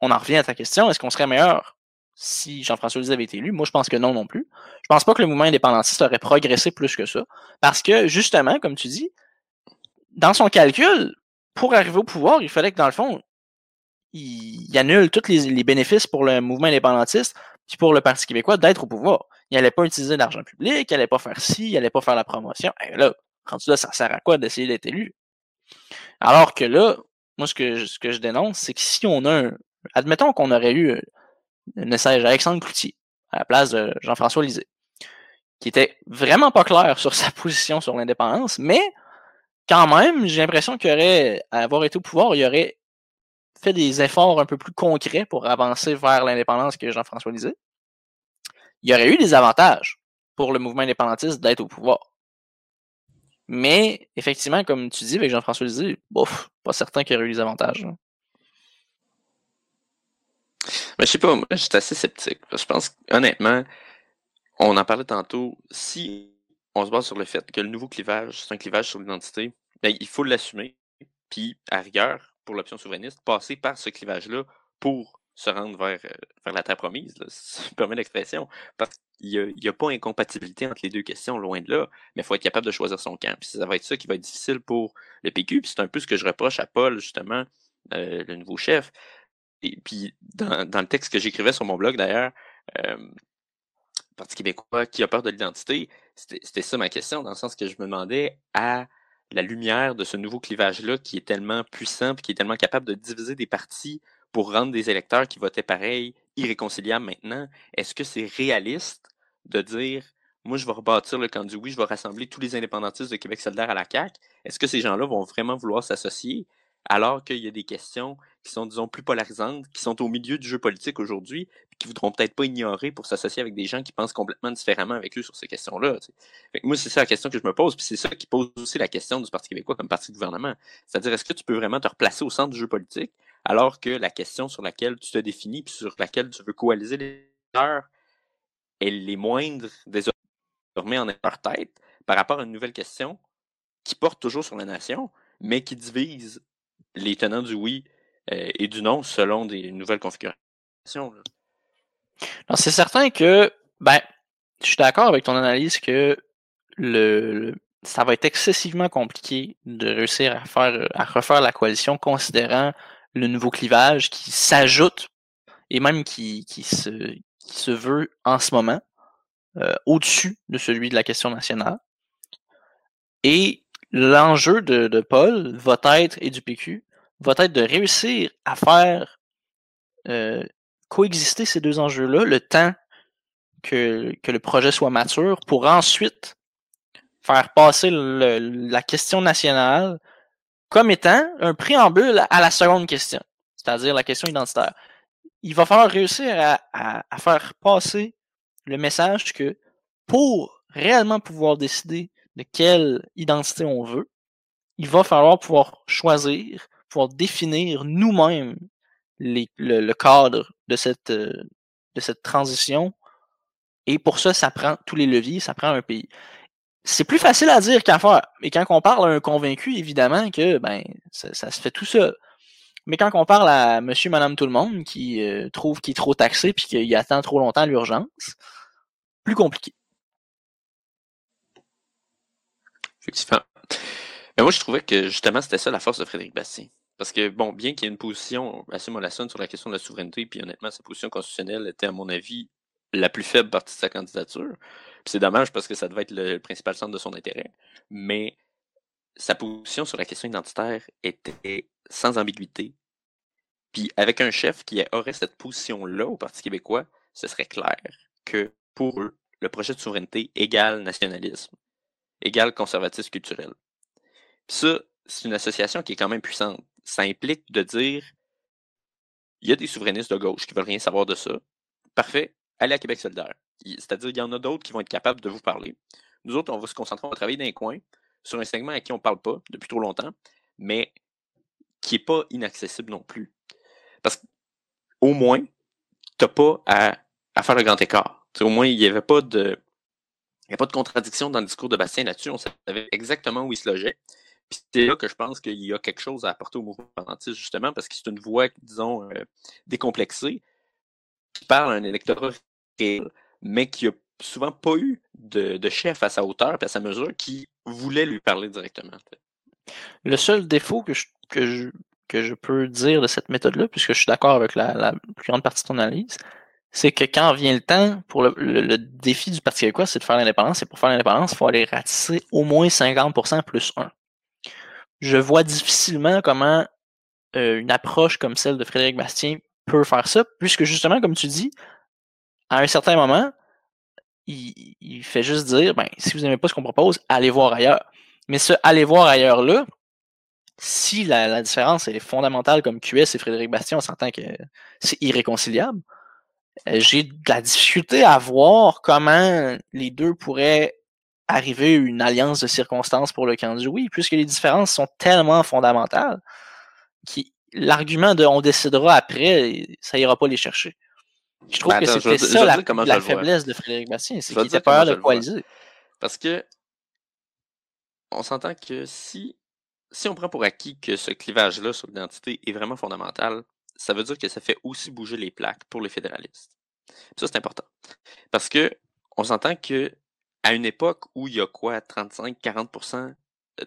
on en revient à ta question. Est-ce qu'on serait meilleur si Jean-François Lisée avait été élu? Moi, je pense que non non plus. Je pense pas que le mouvement indépendantiste aurait progressé plus que ça. Parce que, justement, comme tu dis, dans son calcul, pour arriver au pouvoir, il fallait que, dans le fond, il, annule tous les, bénéfices pour le mouvement indépendantiste puis pour le Parti québécois d'être au pouvoir. Il n'allait pas utiliser l'argent public, il n'allait pas faire ci, il n'allait pas faire la promotion. Et là, là, ça sert à quoi d'essayer d'être élu? Alors que là, moi, ce que, ce que je dénonce, c'est que si on a un. Admettons qu'on aurait eu, un message Alexandre Cloutier à la place de Jean-François Lisée, qui était vraiment pas clair sur sa [laughs] position sur l'indépendance, mais quand même, j'ai l'impression qu'il aurait, à avoir été au pouvoir, il aurait fait des efforts un peu plus concrets pour avancer vers l'indépendance que Jean-François Lisée. il y aurait eu des avantages pour le mouvement indépendantiste d'être au pouvoir. Mais, effectivement, comme tu dis avec Jean-François Lisée, bof, pas certain qu'il y aurait eu des avantages. Mais je sais pas, moi, j'étais assez sceptique. Je pense honnêtement, on en parlait tantôt, si on se base sur le fait que le nouveau clivage, c'est un clivage sur l'identité, ben, il faut l'assumer. Puis, à rigueur, pour l'option souverainiste, passer par ce clivage-là pour se rendre vers, euh, vers la terre promise, [laughs] si je permets l'expression. Parce qu'il n'y a, pas incompatibilité entre les deux questions, loin de là, mais il faut être capable de choisir son camp. Puis ça va être ça qui va être difficile pour le PQ. Puis c'est un peu ce que je reproche à Paul, justement, euh, le nouveau chef. Et puis, dans, dans le texte que j'écrivais sur mon blog, d'ailleurs, euh, Parti québécois qui a peur de l'identité, c'était ça ma question, dans le sens que je me demandais à la lumière de ce nouveau clivage-là qui est tellement puissant, puis qui est tellement capable de diviser des partis pour rendre des électeurs qui votaient pareil irréconciliables maintenant, est-ce que c'est réaliste de dire moi, je vais rebâtir le camp du oui, je vais rassembler tous les indépendantistes de Québec solidaire à la CAQ. Est-ce que ces gens-là vont vraiment vouloir s'associer alors qu'il y a des questions qui sont, disons, plus polarisantes, qui sont au milieu du jeu politique aujourd'hui, qui voudront peut-être pas ignorer pour s'associer avec des gens qui pensent complètement différemment avec eux sur ces questions-là. Moi, c'est ça la question que je me pose, puis c'est ça qui pose aussi la question du Parti québécois comme parti de gouvernement. C'est-à-dire, est-ce que tu peux vraiment te replacer au centre du jeu politique alors que la question sur laquelle tu te définis puis sur laquelle tu veux coaliser les leaders est les moindres désormais en leur tête par rapport à une nouvelle question qui porte toujours sur la nation, mais qui divise les tenants du oui et du non selon des nouvelles configurations. C'est certain que, ben, je suis d'accord avec ton analyse que le, ça va être excessivement compliqué de réussir à faire à refaire la coalition considérant le nouveau clivage qui s'ajoute et même qui, qui, se, qui se veut en ce moment euh, au-dessus de celui de la question nationale. Et l'enjeu de, de, Paul va être, et du PQ, va être de réussir à faire euh, coexister ces deux enjeux-là le temps que, que, le projet soit mature pour ensuite faire passer la question nationale comme étant un préambule à la seconde question, c'est-à-dire la question identitaire. Il va falloir réussir à, à faire passer le message que pour réellement pouvoir décider de quelle identité on veut, il va falloir pouvoir choisir, pouvoir définir nous-mêmes le, cadre de cette, euh, de cette transition. Et pour ça, ça prend tous les leviers, ça prend un pays. C'est plus facile à dire qu'à faire. Et quand on parle à un convaincu, évidemment que ben ça, ça se fait tout seul. Mais quand on parle à monsieur, madame, tout le monde qui euh, trouve qu'il est trop taxé puis qu'il attend trop longtemps l'urgence, plus compliqué. Effectivement. Mais moi, je trouvais que justement, c'était ça la force de Frédéric Bastien. Parce que, bon, bien qu'il y ait une position assez mollassonne sur la question de la souveraineté, puis honnêtement, sa position constitutionnelle était, à mon avis, la plus faible partie de sa candidature. C'est dommage parce que ça devait être le principal centre de son intérêt. Mais sa position sur la question identitaire était sans ambiguïté. Puis avec un chef qui aurait cette position-là au Parti québécois, ce serait clair que pour eux, le projet de souveraineté égale nationalisme, égale conservatisme culturel. Puis ça, c'est une association qui est quand même puissante. Ça implique de dire il y a des souverainistes de gauche qui veulent rien savoir de ça. Parfait, allez à Québec solidaire. C'est-à-dire qu'il y en a d'autres qui vont être capables de vous parler. Nous autres, on va se concentrer, on va travailler dans les coins sur un segment à qui on ne parle pas depuis trop longtemps, mais qui n'est pas inaccessible non plus. Parce qu'au moins, tu n'as pas à, à, faire le grand écart. au moins, il n'y avait pas de. A pas de contradiction dans le discours de Bastien là-dessus. On savait exactement où il se logeait. C'est là que je pense qu'il y a quelque chose à apporter au mouvement indépendantiste, justement, parce que c'est une voix, disons, euh, décomplexée, qui parle à un électorat réel, mais qui n'a souvent pas eu de, chef à sa hauteur et à sa mesure qui voulait lui parler directement. Le seul défaut que je, peux dire de cette méthode-là, puisque je suis d'accord avec la, plus grande partie de ton analyse, c'est que quand vient le temps, pour le, le, le défi du Parti québécois, c'est de faire l'indépendance, et pour faire l'indépendance, il faut aller ratisser au moins 50% plus 1. Je vois difficilement comment euh, une approche comme celle de Frédéric Bastien peut faire ça, puisque justement, comme tu dis, à un certain moment, il, fait juste dire, ben, si vous n'aimez pas ce qu'on propose, allez voir ailleurs. Mais ce aller voir ailleurs-là, si la, la, différence est fondamentale comme QS et Frédéric Bastien, on s'entend que c'est irréconciliable, euh, j'ai de la difficulté à voir comment les deux pourraient arriver une alliance de circonstances pour le camp du oui, puisque les différences sont tellement fondamentales qui l'argument de on décidera après, ça ira pas les chercher. Je trouve ben, que c'était ça la, faiblesse de Frédéric Bastien, c'est qu'il était peur de coaliser. Parce que on s'entend que si, si on prend pour acquis que ce clivage-là sur l'identité est vraiment fondamental, ça veut dire que ça fait aussi bouger les plaques pour les fédéralistes. ça, c'est important. Parce que on s'entend que à une époque où il y a quoi, 35-40%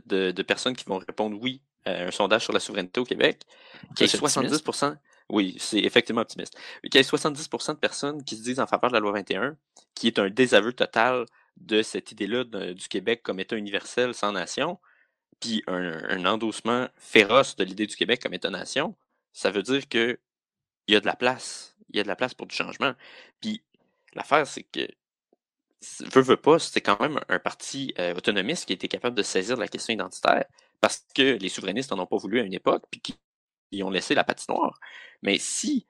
de, de, personnes qui vont répondre oui à un sondage sur la souveraineté au Québec, qu'il y ait 70%, oui, c'est effectivement optimiste, qu'il y ait 70% de personnes qui se disent en faveur de la loi 21, qui est un désaveu total de cette idée-là du Québec comme État universel sans nation, puis un, endossement féroce de l'idée du Québec comme État-nation, ça veut dire qu'il y a de la place. Il y a de la place pour du changement. Puis l'affaire, c'est que veut, veut pas, c'était quand même un parti euh, autonomiste qui était capable de saisir la question identitaire parce que les souverainistes n'en ont pas voulu à une époque, puis qui ont laissé la patinoire. Mais si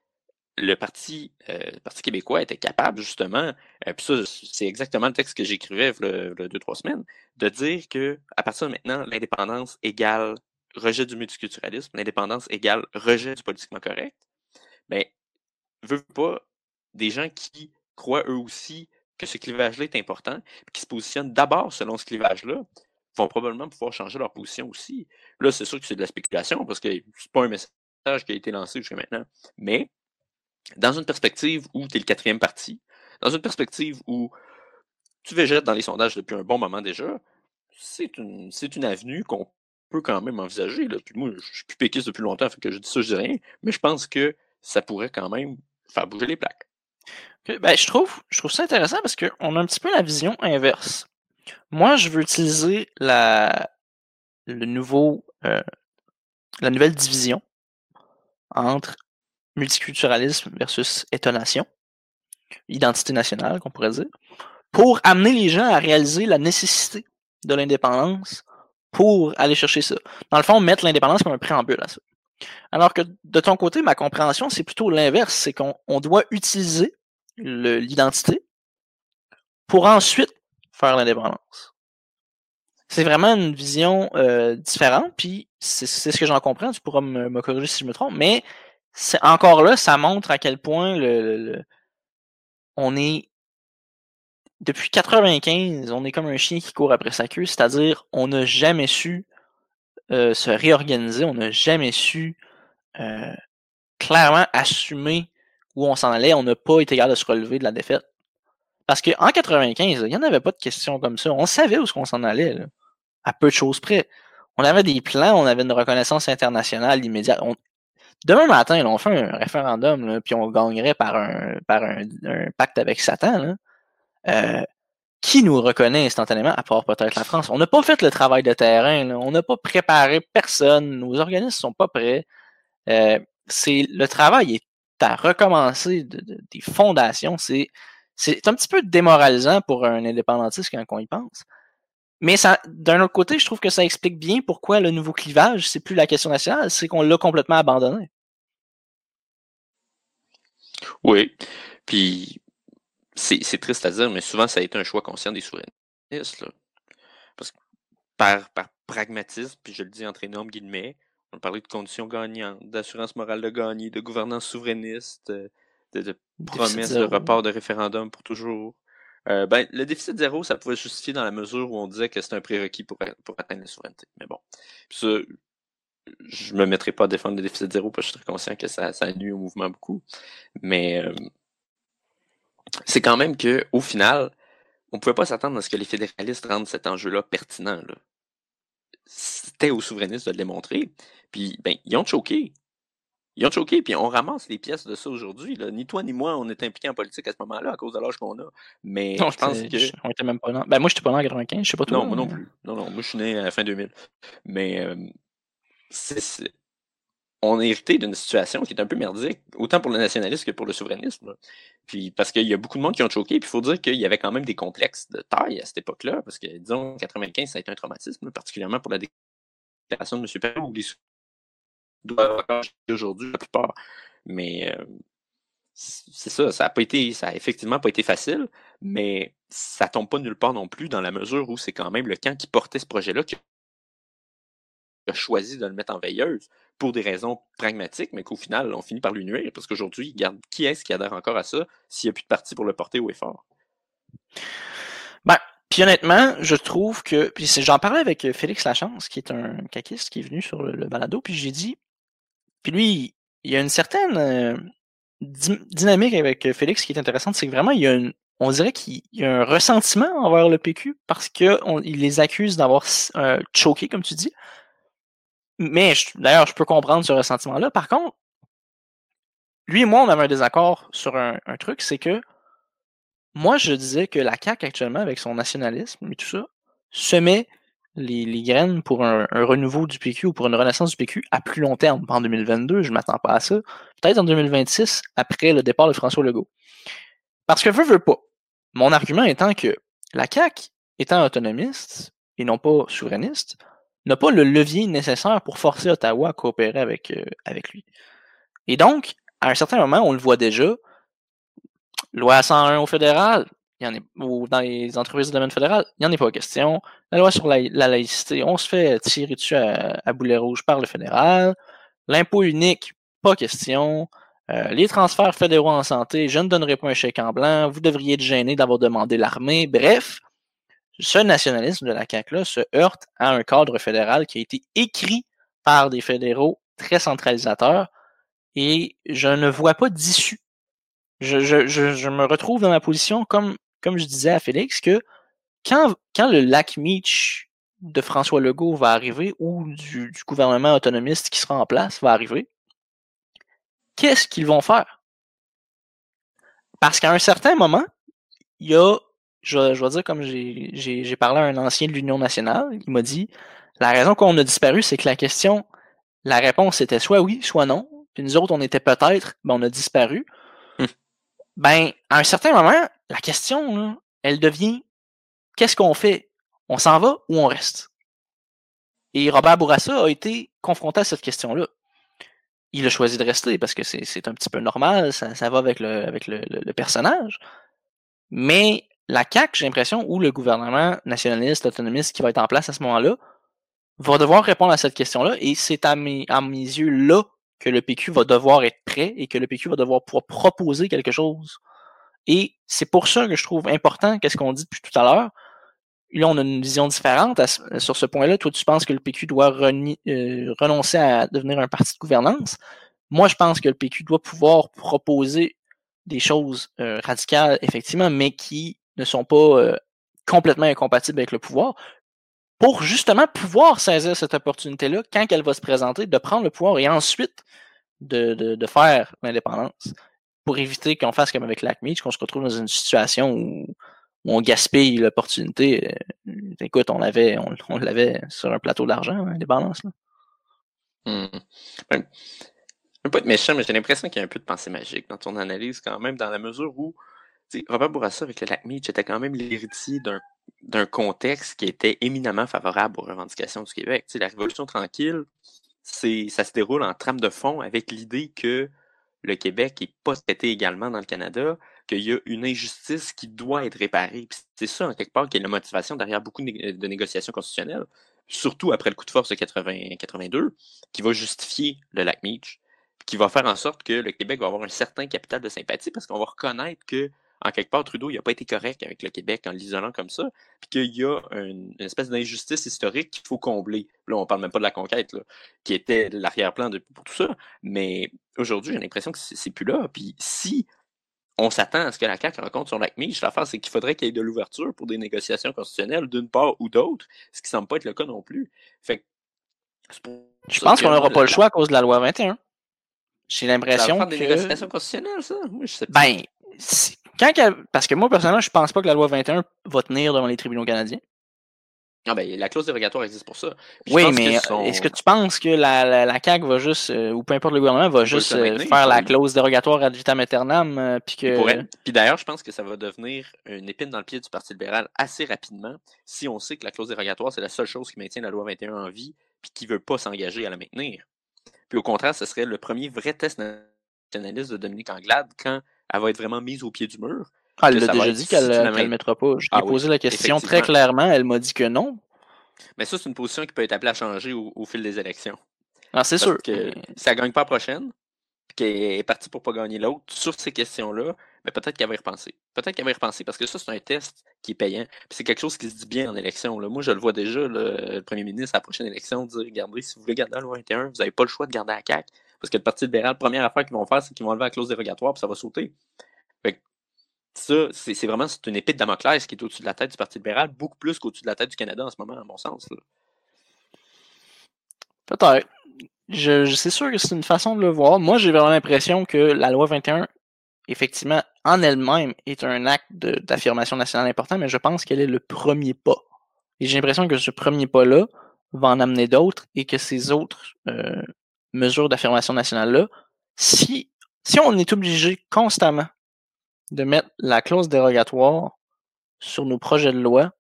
le Parti, euh, Parti québécois était capable, justement, euh, puis ça, c'est exactement le texte que j'écrivais y a deux, trois semaines, de dire que à partir de maintenant, l'indépendance égale rejet du multiculturalisme, l'indépendance égale rejet du politiquement correct, mais veut pas des gens qui croient eux aussi que ce clivage-là est important, qui se positionnent d'abord selon ce clivage-là, vont probablement pouvoir changer leur position aussi. Là, c'est sûr que c'est de la spéculation parce que c'est pas un message qui a été lancé jusqu'à maintenant. Mais dans une perspective où tu es le quatrième parti, dans une perspective où tu végètes dans les sondages depuis un bon moment déjà, c'est une, une avenue qu'on peut quand même envisager. Là. Puis moi, je suis plus péquiste depuis longtemps, fait que je dis ça, je dis rien, mais je pense que ça pourrait quand même faire bouger les plaques. Ben, je, trouve, je trouve ça intéressant parce qu'on a un petit peu la vision inverse. Moi, je veux utiliser la, le nouveau, euh, la nouvelle division entre multiculturalisme versus étonation, identité nationale, qu'on pourrait dire, pour amener les gens à réaliser la nécessité de l'indépendance pour aller chercher ça. Dans le fond, mettre l'indépendance comme un préambule à ça. Alors que de ton côté, ma compréhension, c'est plutôt l'inverse, c'est qu'on doit utiliser l'identité pour ensuite faire l'indépendance. C'est vraiment une vision euh, différente, puis c'est ce que j'en comprends, tu pourras me, corriger si je me trompe, mais c'est encore là, ça montre à quel point le, on est depuis 95, on est comme un chien qui court après sa queue, c'est-à-dire on n'a jamais su euh, se réorganiser, on n'a jamais su euh, clairement assumer où on s'en allait, on n'a pas été capable de se relever de la défaite. Parce qu'en 95, il n'y en avait pas de questions comme ça. On savait où on s'en allait, à peu de choses près. On avait des plans, on avait une reconnaissance internationale immédiate. Demain matin, on fait un référendum, puis on gagnerait par un, pacte avec Satan. Euh, qui nous reconnaît instantanément, à part peut-être la France? On n'a pas fait le travail de terrain, on n'a pas préparé personne, nos organismes ne sont pas prêts. Euh, le travail est à recommencer des fondations. C'est c'est un petit peu démoralisant pour un indépendantiste quand on y pense. Mais d'un autre côté, je trouve que ça explique bien pourquoi le nouveau clivage, c'est plus la question nationale, c'est qu'on l'a complètement abandonné. Oui. Puis, c'est triste à dire, mais souvent, ça a été un choix conscient des souverainistes. Parce que par, par pragmatisme, puis je le dis entre énormes guillemets, on parlait de conditions gagnantes, d'assurance morale de gagner, de gouvernance souverainiste, euh, de, de promesses de report de référendum pour toujours. Euh, ben, le déficit zéro, ça pouvait justifier dans la mesure où on disait que c'était un prérequis pour, pour atteindre la souveraineté. Mais bon, ça, je me mettrai pas à défendre le déficit zéro parce que je suis très conscient que ça, ça nuit au mouvement beaucoup. Mais euh, c'est quand même que au final, on pouvait pas s'attendre à ce que les fédéralistes rendent cet enjeu-là pertinent. C'était aux souverainistes de le démontrer. Puis, ben, ils ont choqué. Ils ont choqué, puis on ramasse les pièces de ça aujourd'hui. Ni toi ni moi, on est impliqués en politique à ce moment-là à cause de l'âge qu'on a. Mais non, je pense que. On était même pas là. Ben, moi, j'étais pas là en 95, je sais pas toi. Non, moi non plus. Non, non, moi, je suis né à la fin 2000. Mais euh, on est hérité d'une situation qui est un peu merdique, autant pour le nationalisme que pour le souverainisme. Puis parce qu'il y a beaucoup de monde qui ont choqué, puis il faut dire qu'il y avait quand même des complexes de taille à cette époque-là, parce que disons 95, ça a été un traumatisme, particulièrement pour la M. Perrault, où les doivent changer aujourd'hui la plupart. Mais euh, c'est ça, ça a pas été, ça a effectivement pas été facile, mais ça tombe pas nulle part non plus dans la mesure où c'est quand même le camp qui portait ce projet-là qui a choisi de le mettre en veilleuse pour des raisons pragmatiques, mais qu'au final, on finit par lui nuire, parce qu'aujourd'hui, qui est-ce qui adhère encore à ça s'il n'y a plus de parti pour le porter au effort? Ben, puis honnêtement, je trouve que. Puis j'en parlais avec Félix Lachance, qui est un caquiste qui est venu sur le, balado, puis j'ai dit. Puis lui, il y a une certaine euh, dynamique avec Félix qui est intéressante, c'est que vraiment, il y a une, on dirait qu'il y a un ressentiment envers le PQ parce qu'il les accuse d'avoir euh, choqué, comme tu dis. Mais d'ailleurs, je peux comprendre ce ressentiment-là. Par contre, lui et moi, on avait un désaccord sur un, truc, c'est que moi, je disais que la CAQ actuellement, avec son nationalisme et tout ça, semait les, les graines pour un, renouveau du PQ ou pour une renaissance du PQ à plus long terme. En 2022, je ne m'attends pas à ça. Peut-être en 2026, après le départ de François Legault. Parce que veut, veut pas. Mon argument étant que la CAQ, étant autonomiste et non pas souverainiste, n'a pas le levier nécessaire pour forcer Ottawa à coopérer avec, euh, avec lui. Et donc, à un certain moment, on le voit déjà, loi 101 au fédéral, il y en est, ou dans les entreprises de domaine fédéral, il n'y en a pas question. La loi sur la, laïcité, on se fait tirer dessus à, boulet rouge par le fédéral. L'impôt unique, pas question. Euh, les transferts fédéraux en santé, je ne donnerai pas un chèque en blanc. Vous devriez être gêné d'avoir demandé l'armée. Bref, ce nationalisme de la CAQ-là se heurte à un cadre fédéral qui a été écrit par des fédéraux très centralisateurs et je ne vois pas d'issue. Je, je, je, me retrouve dans ma position, comme, je disais à Félix, que quand, le lac Meach de François Legault va arriver ou du, gouvernement autonomiste qui sera en place va arriver, qu'est-ce qu'ils vont faire? Parce qu'à un certain moment, il y a je, vais dire comme j'ai parlé à un ancien de l'Union nationale, il m'a dit la raison qu'on a disparu, c'est que la question, la réponse était soit oui, soit non. Puis nous autres, on était peut-être, ben on a disparu. Ben, à un certain moment, la question, elle devient qu'est-ce qu'on fait? On s'en va ou on reste? Et Robert Bourassa a été confronté à cette question-là. Il a choisi de rester parce que c'est un petit peu normal, ça, ça va avec le, avec le, le personnage. Mais la CAQ, j'ai l'impression, ou le gouvernement nationaliste, autonomiste qui va être en place à ce moment-là, va devoir répondre à cette question-là, et c'est à mes, à mes yeux là que le PQ va devoir être prêt et que le PQ va devoir pouvoir proposer quelque chose. Et c'est pour ça que je trouve important, qu'est-ce qu'on dit depuis tout à l'heure. Là, on a une vision différente sur ce point-là. Toi, tu penses que le PQ doit euh, renoncer à devenir un parti de gouvernance. Moi, je pense que le PQ doit pouvoir proposer des choses euh, radicales, effectivement, mais qui ne sont pas euh, complètement incompatibles avec le pouvoir, pour justement pouvoir saisir cette opportunité-là quand elle va se présenter, de prendre le pouvoir et ensuite de, faire l'indépendance, pour éviter qu'on fasse comme avec l'ACMI, qu'on se retrouve dans une situation où, on gaspille l'opportunité. Euh, écoute, on l'avait on, sur un plateau d'argent, l'indépendance. Là. Hmm. ne veux pas être méchant, mais j'ai l'impression qu'il y a un peu de pensée magique dans ton analyse quand même, dans la mesure où Robert Bourassa avec le lac Meach était quand même l'héritier d'un contexte qui était éminemment favorable aux revendications du Québec. la Révolution tranquille, ça se déroule en trame de fond avec l'idée que le Québec n'est pas traité également dans le Canada, qu'il y a une injustice qui doit être réparée. C'est ça, en quelque part, qui est la motivation derrière beaucoup de, négociations constitutionnelles, surtout après le coup de force de 80, 82, qui va justifier le lac Meach, qui va faire en sorte que le Québec va avoir un certain capital de sympathie parce qu'on va reconnaître que en quelque part, Trudeau, il n'a pas été correct avec le Québec en l'isolant comme ça, puis qu'il y a une, espèce d'injustice historique qu'il faut combler. Là, on parle même pas de la conquête, là, qui était l'arrière-plan pour tout ça, mais aujourd'hui, j'ai l'impression que c'est plus là. Puis si on s'attend à ce que la CAQ rencontre son lac la l'affaire, c'est qu'il faudrait qu'il y ait de l'ouverture pour des négociations constitutionnelles d'une part ou d'autre, ce qui semble pas être le cas non plus. Fait je pense qu'on n'aura pas le choix à cause de la loi 21. J'ai l'impression que... des négociations constitutionnelles, ça? Moi, je sais pas. Ben, quand parce que moi, personnellement, je pense pas que la loi 21 va tenir devant les tribunaux canadiens. Ah ben, la clause dérogatoire existe pour ça. oui, mais est-ce que tu penses que la, la, CAQ va juste, euh, ou peu importe le gouvernement, va juste euh, faire la clause dérogatoire ad vitam aeternam, euh, puis que... Puis d'ailleurs, je pense que ça va devenir une épine dans le pied du Parti libéral assez rapidement, si on sait que la clause dérogatoire, c'est la seule chose qui maintient la loi 21 en vie, puis qui veut pas s'engager à la maintenir. Puis au contraire, ce serait le premier vrai test constitutionnaliste de Dominique Anglade quand elle va être vraiment mise au pied du mur. Ah, elle a déjà dit qu'elle ne le mettra pas. Je lui ai ah posé la question très clairement. Elle m'a dit que non. Mais ça, c'est une position qui peut être appelée à changer au, fil des élections. Ah, c'est sûr. Que si elle ne gagne pas la prochaine, qu'elle est partie pour ne pas gagner l'autre, sur ces questions-là, mais peut-être qu'elle va y repenser. Peut-être qu'elle va y repenser parce que ça, c'est un test qui est payant. c'est quelque chose qui se dit bien en élection. Là. Moi, je le vois déjà, le premier ministre à la prochaine élection dire regardez, si vous voulez garder la loi 21, vous n'avez pas le choix de garder la CAQ. Parce que le Parti libéral, la première affaire qu'ils vont faire, c'est qu'ils vont enlever la clause dérogatoire puis ça va sauter. ça, c'est vraiment une épée de Damoclès qui est au-dessus de la tête du Parti libéral, beaucoup plus qu'au-dessus de la tête du Canada en ce moment, à mon sens. Peut-être. Je, c'est sûr que c'est une façon de le voir. Moi, j'ai vraiment l'impression que la loi 21, effectivement, en elle-même, est un acte d'affirmation nationale important, mais je pense qu'elle est le premier pas. Et j'ai l'impression que ce premier pas-là va en amener d'autres et que ces autres euh, mesures d'affirmation nationale-là, si, si on est obligé constamment de mettre la clause dérogatoire sur nos projets de loi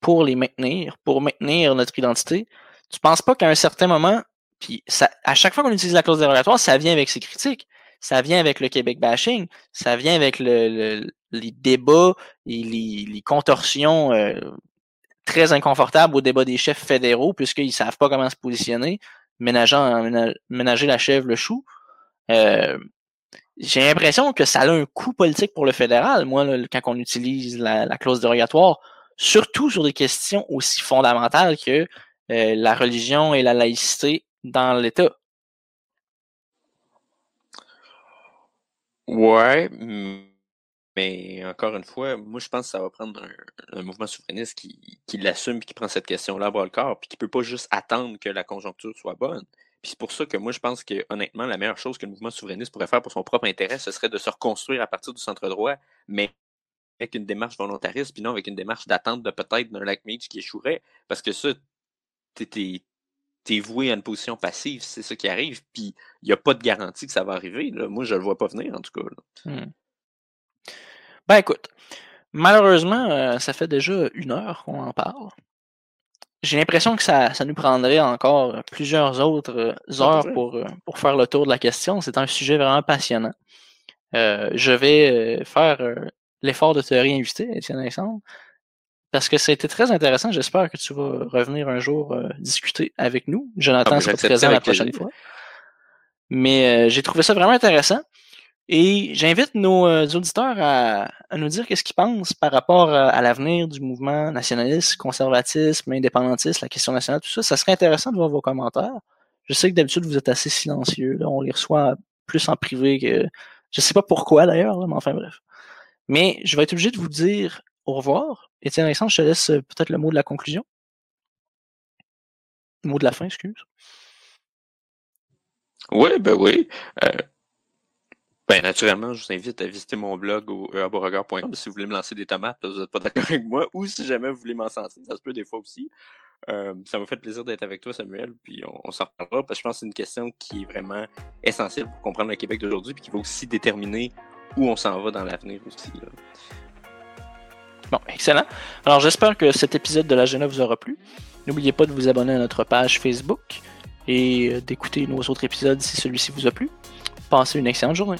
pour les maintenir, pour maintenir notre identité, tu penses pas qu'à un certain moment, puis ça, à chaque fois qu'on utilise la clause dérogatoire, ça vient avec ses critiques, ça vient avec le Québec bashing, ça vient avec le, les débats et les, contorsions euh, très inconfortables au débat des chefs fédéraux, puisqu'ils savent pas comment se positionner, ménageant, ménager la chèvre, le chou. Euh, j'ai l'impression que ça a un coût politique pour le fédéral, moi, quand on utilise la, la, clause dérogatoire, surtout sur des questions aussi fondamentales que euh, la religion et la laïcité dans l'État. Ouais, mais encore une fois, moi je pense que ça va prendre un, mouvement souverainiste qui, qui l'assume qui prend cette question-là à le corps, puis qui peut pas juste attendre que la conjoncture soit bonne. Puis c'est pour ça que moi je pense que honnêtement, la meilleure chose que le mouvement souverainiste pourrait faire pour son propre intérêt, ce serait de se reconstruire à partir du centre droit, mais avec une démarche volontariste, puis non avec une démarche d'attente de peut-être d'un lac Meach qui échouerait. Parce que ça, t'es es voué à une position passive, c'est ça qui arrive, puis il n'y a pas de garantie que ça va arriver. Là. Moi, je ne le vois pas venir, en tout cas. Hmm. Ben écoute, malheureusement, euh, ça fait déjà une heure qu'on en parle. J'ai l'impression que ça, ça, nous prendrait encore plusieurs autres euh, heures pour, euh, pour faire le tour de la question. C'est un sujet vraiment passionnant. je vais faire l'effort de te réinviter, Étienne Alexandre, parce que ça a été très intéressant. J'espère que tu vas revenir un jour euh, discuter avec nous. Jonathan ah, sera présent la prochaine fois. Mais euh, j'ai trouvé ça vraiment intéressant. Et j'invite nos euh, auditeurs à, nous dire qu'est-ce qu'ils pensent par rapport à l'avenir du mouvement nationaliste, conservatisme, indépendantiste, la question nationale, tout ça. Ça serait intéressant de voir vos commentaires. Je sais que d'habitude, vous êtes assez silencieux. On les reçoit plus en privé que... Je sais pas pourquoi d'ailleurs, mais enfin bref. Mais je vais être obligé de vous dire au revoir. Étienne Alexandre, je te laisse euh, peut-être le mot de la conclusion. Le mot de la fin, excuse. Oui, ben oui. Euh, ben, naturellement, je vous invite à visiter mon blog au eaboregard.com si vous voulez me lancer des tomates, vous n'êtes pas d'accord avec moi, ou si jamais vous voulez m'en sentir, ça se peut des fois aussi. Euh, ça m'a fait plaisir d'être avec toi, Samuel, puis on, s'en reparlera, parce que je pense que c'est une question qui est vraiment essentielle pour comprendre le Québec d'aujourd'hui, puis qui va aussi déterminer où on s'en va dans l'avenir aussi. Bon, excellent. Alors j'espère que cet épisode de la Genève vous aura plu. N'oubliez pas de vous abonner à notre page Facebook et d'écouter nos autres épisodes si celui-ci vous a plu. Passez une excellente journée.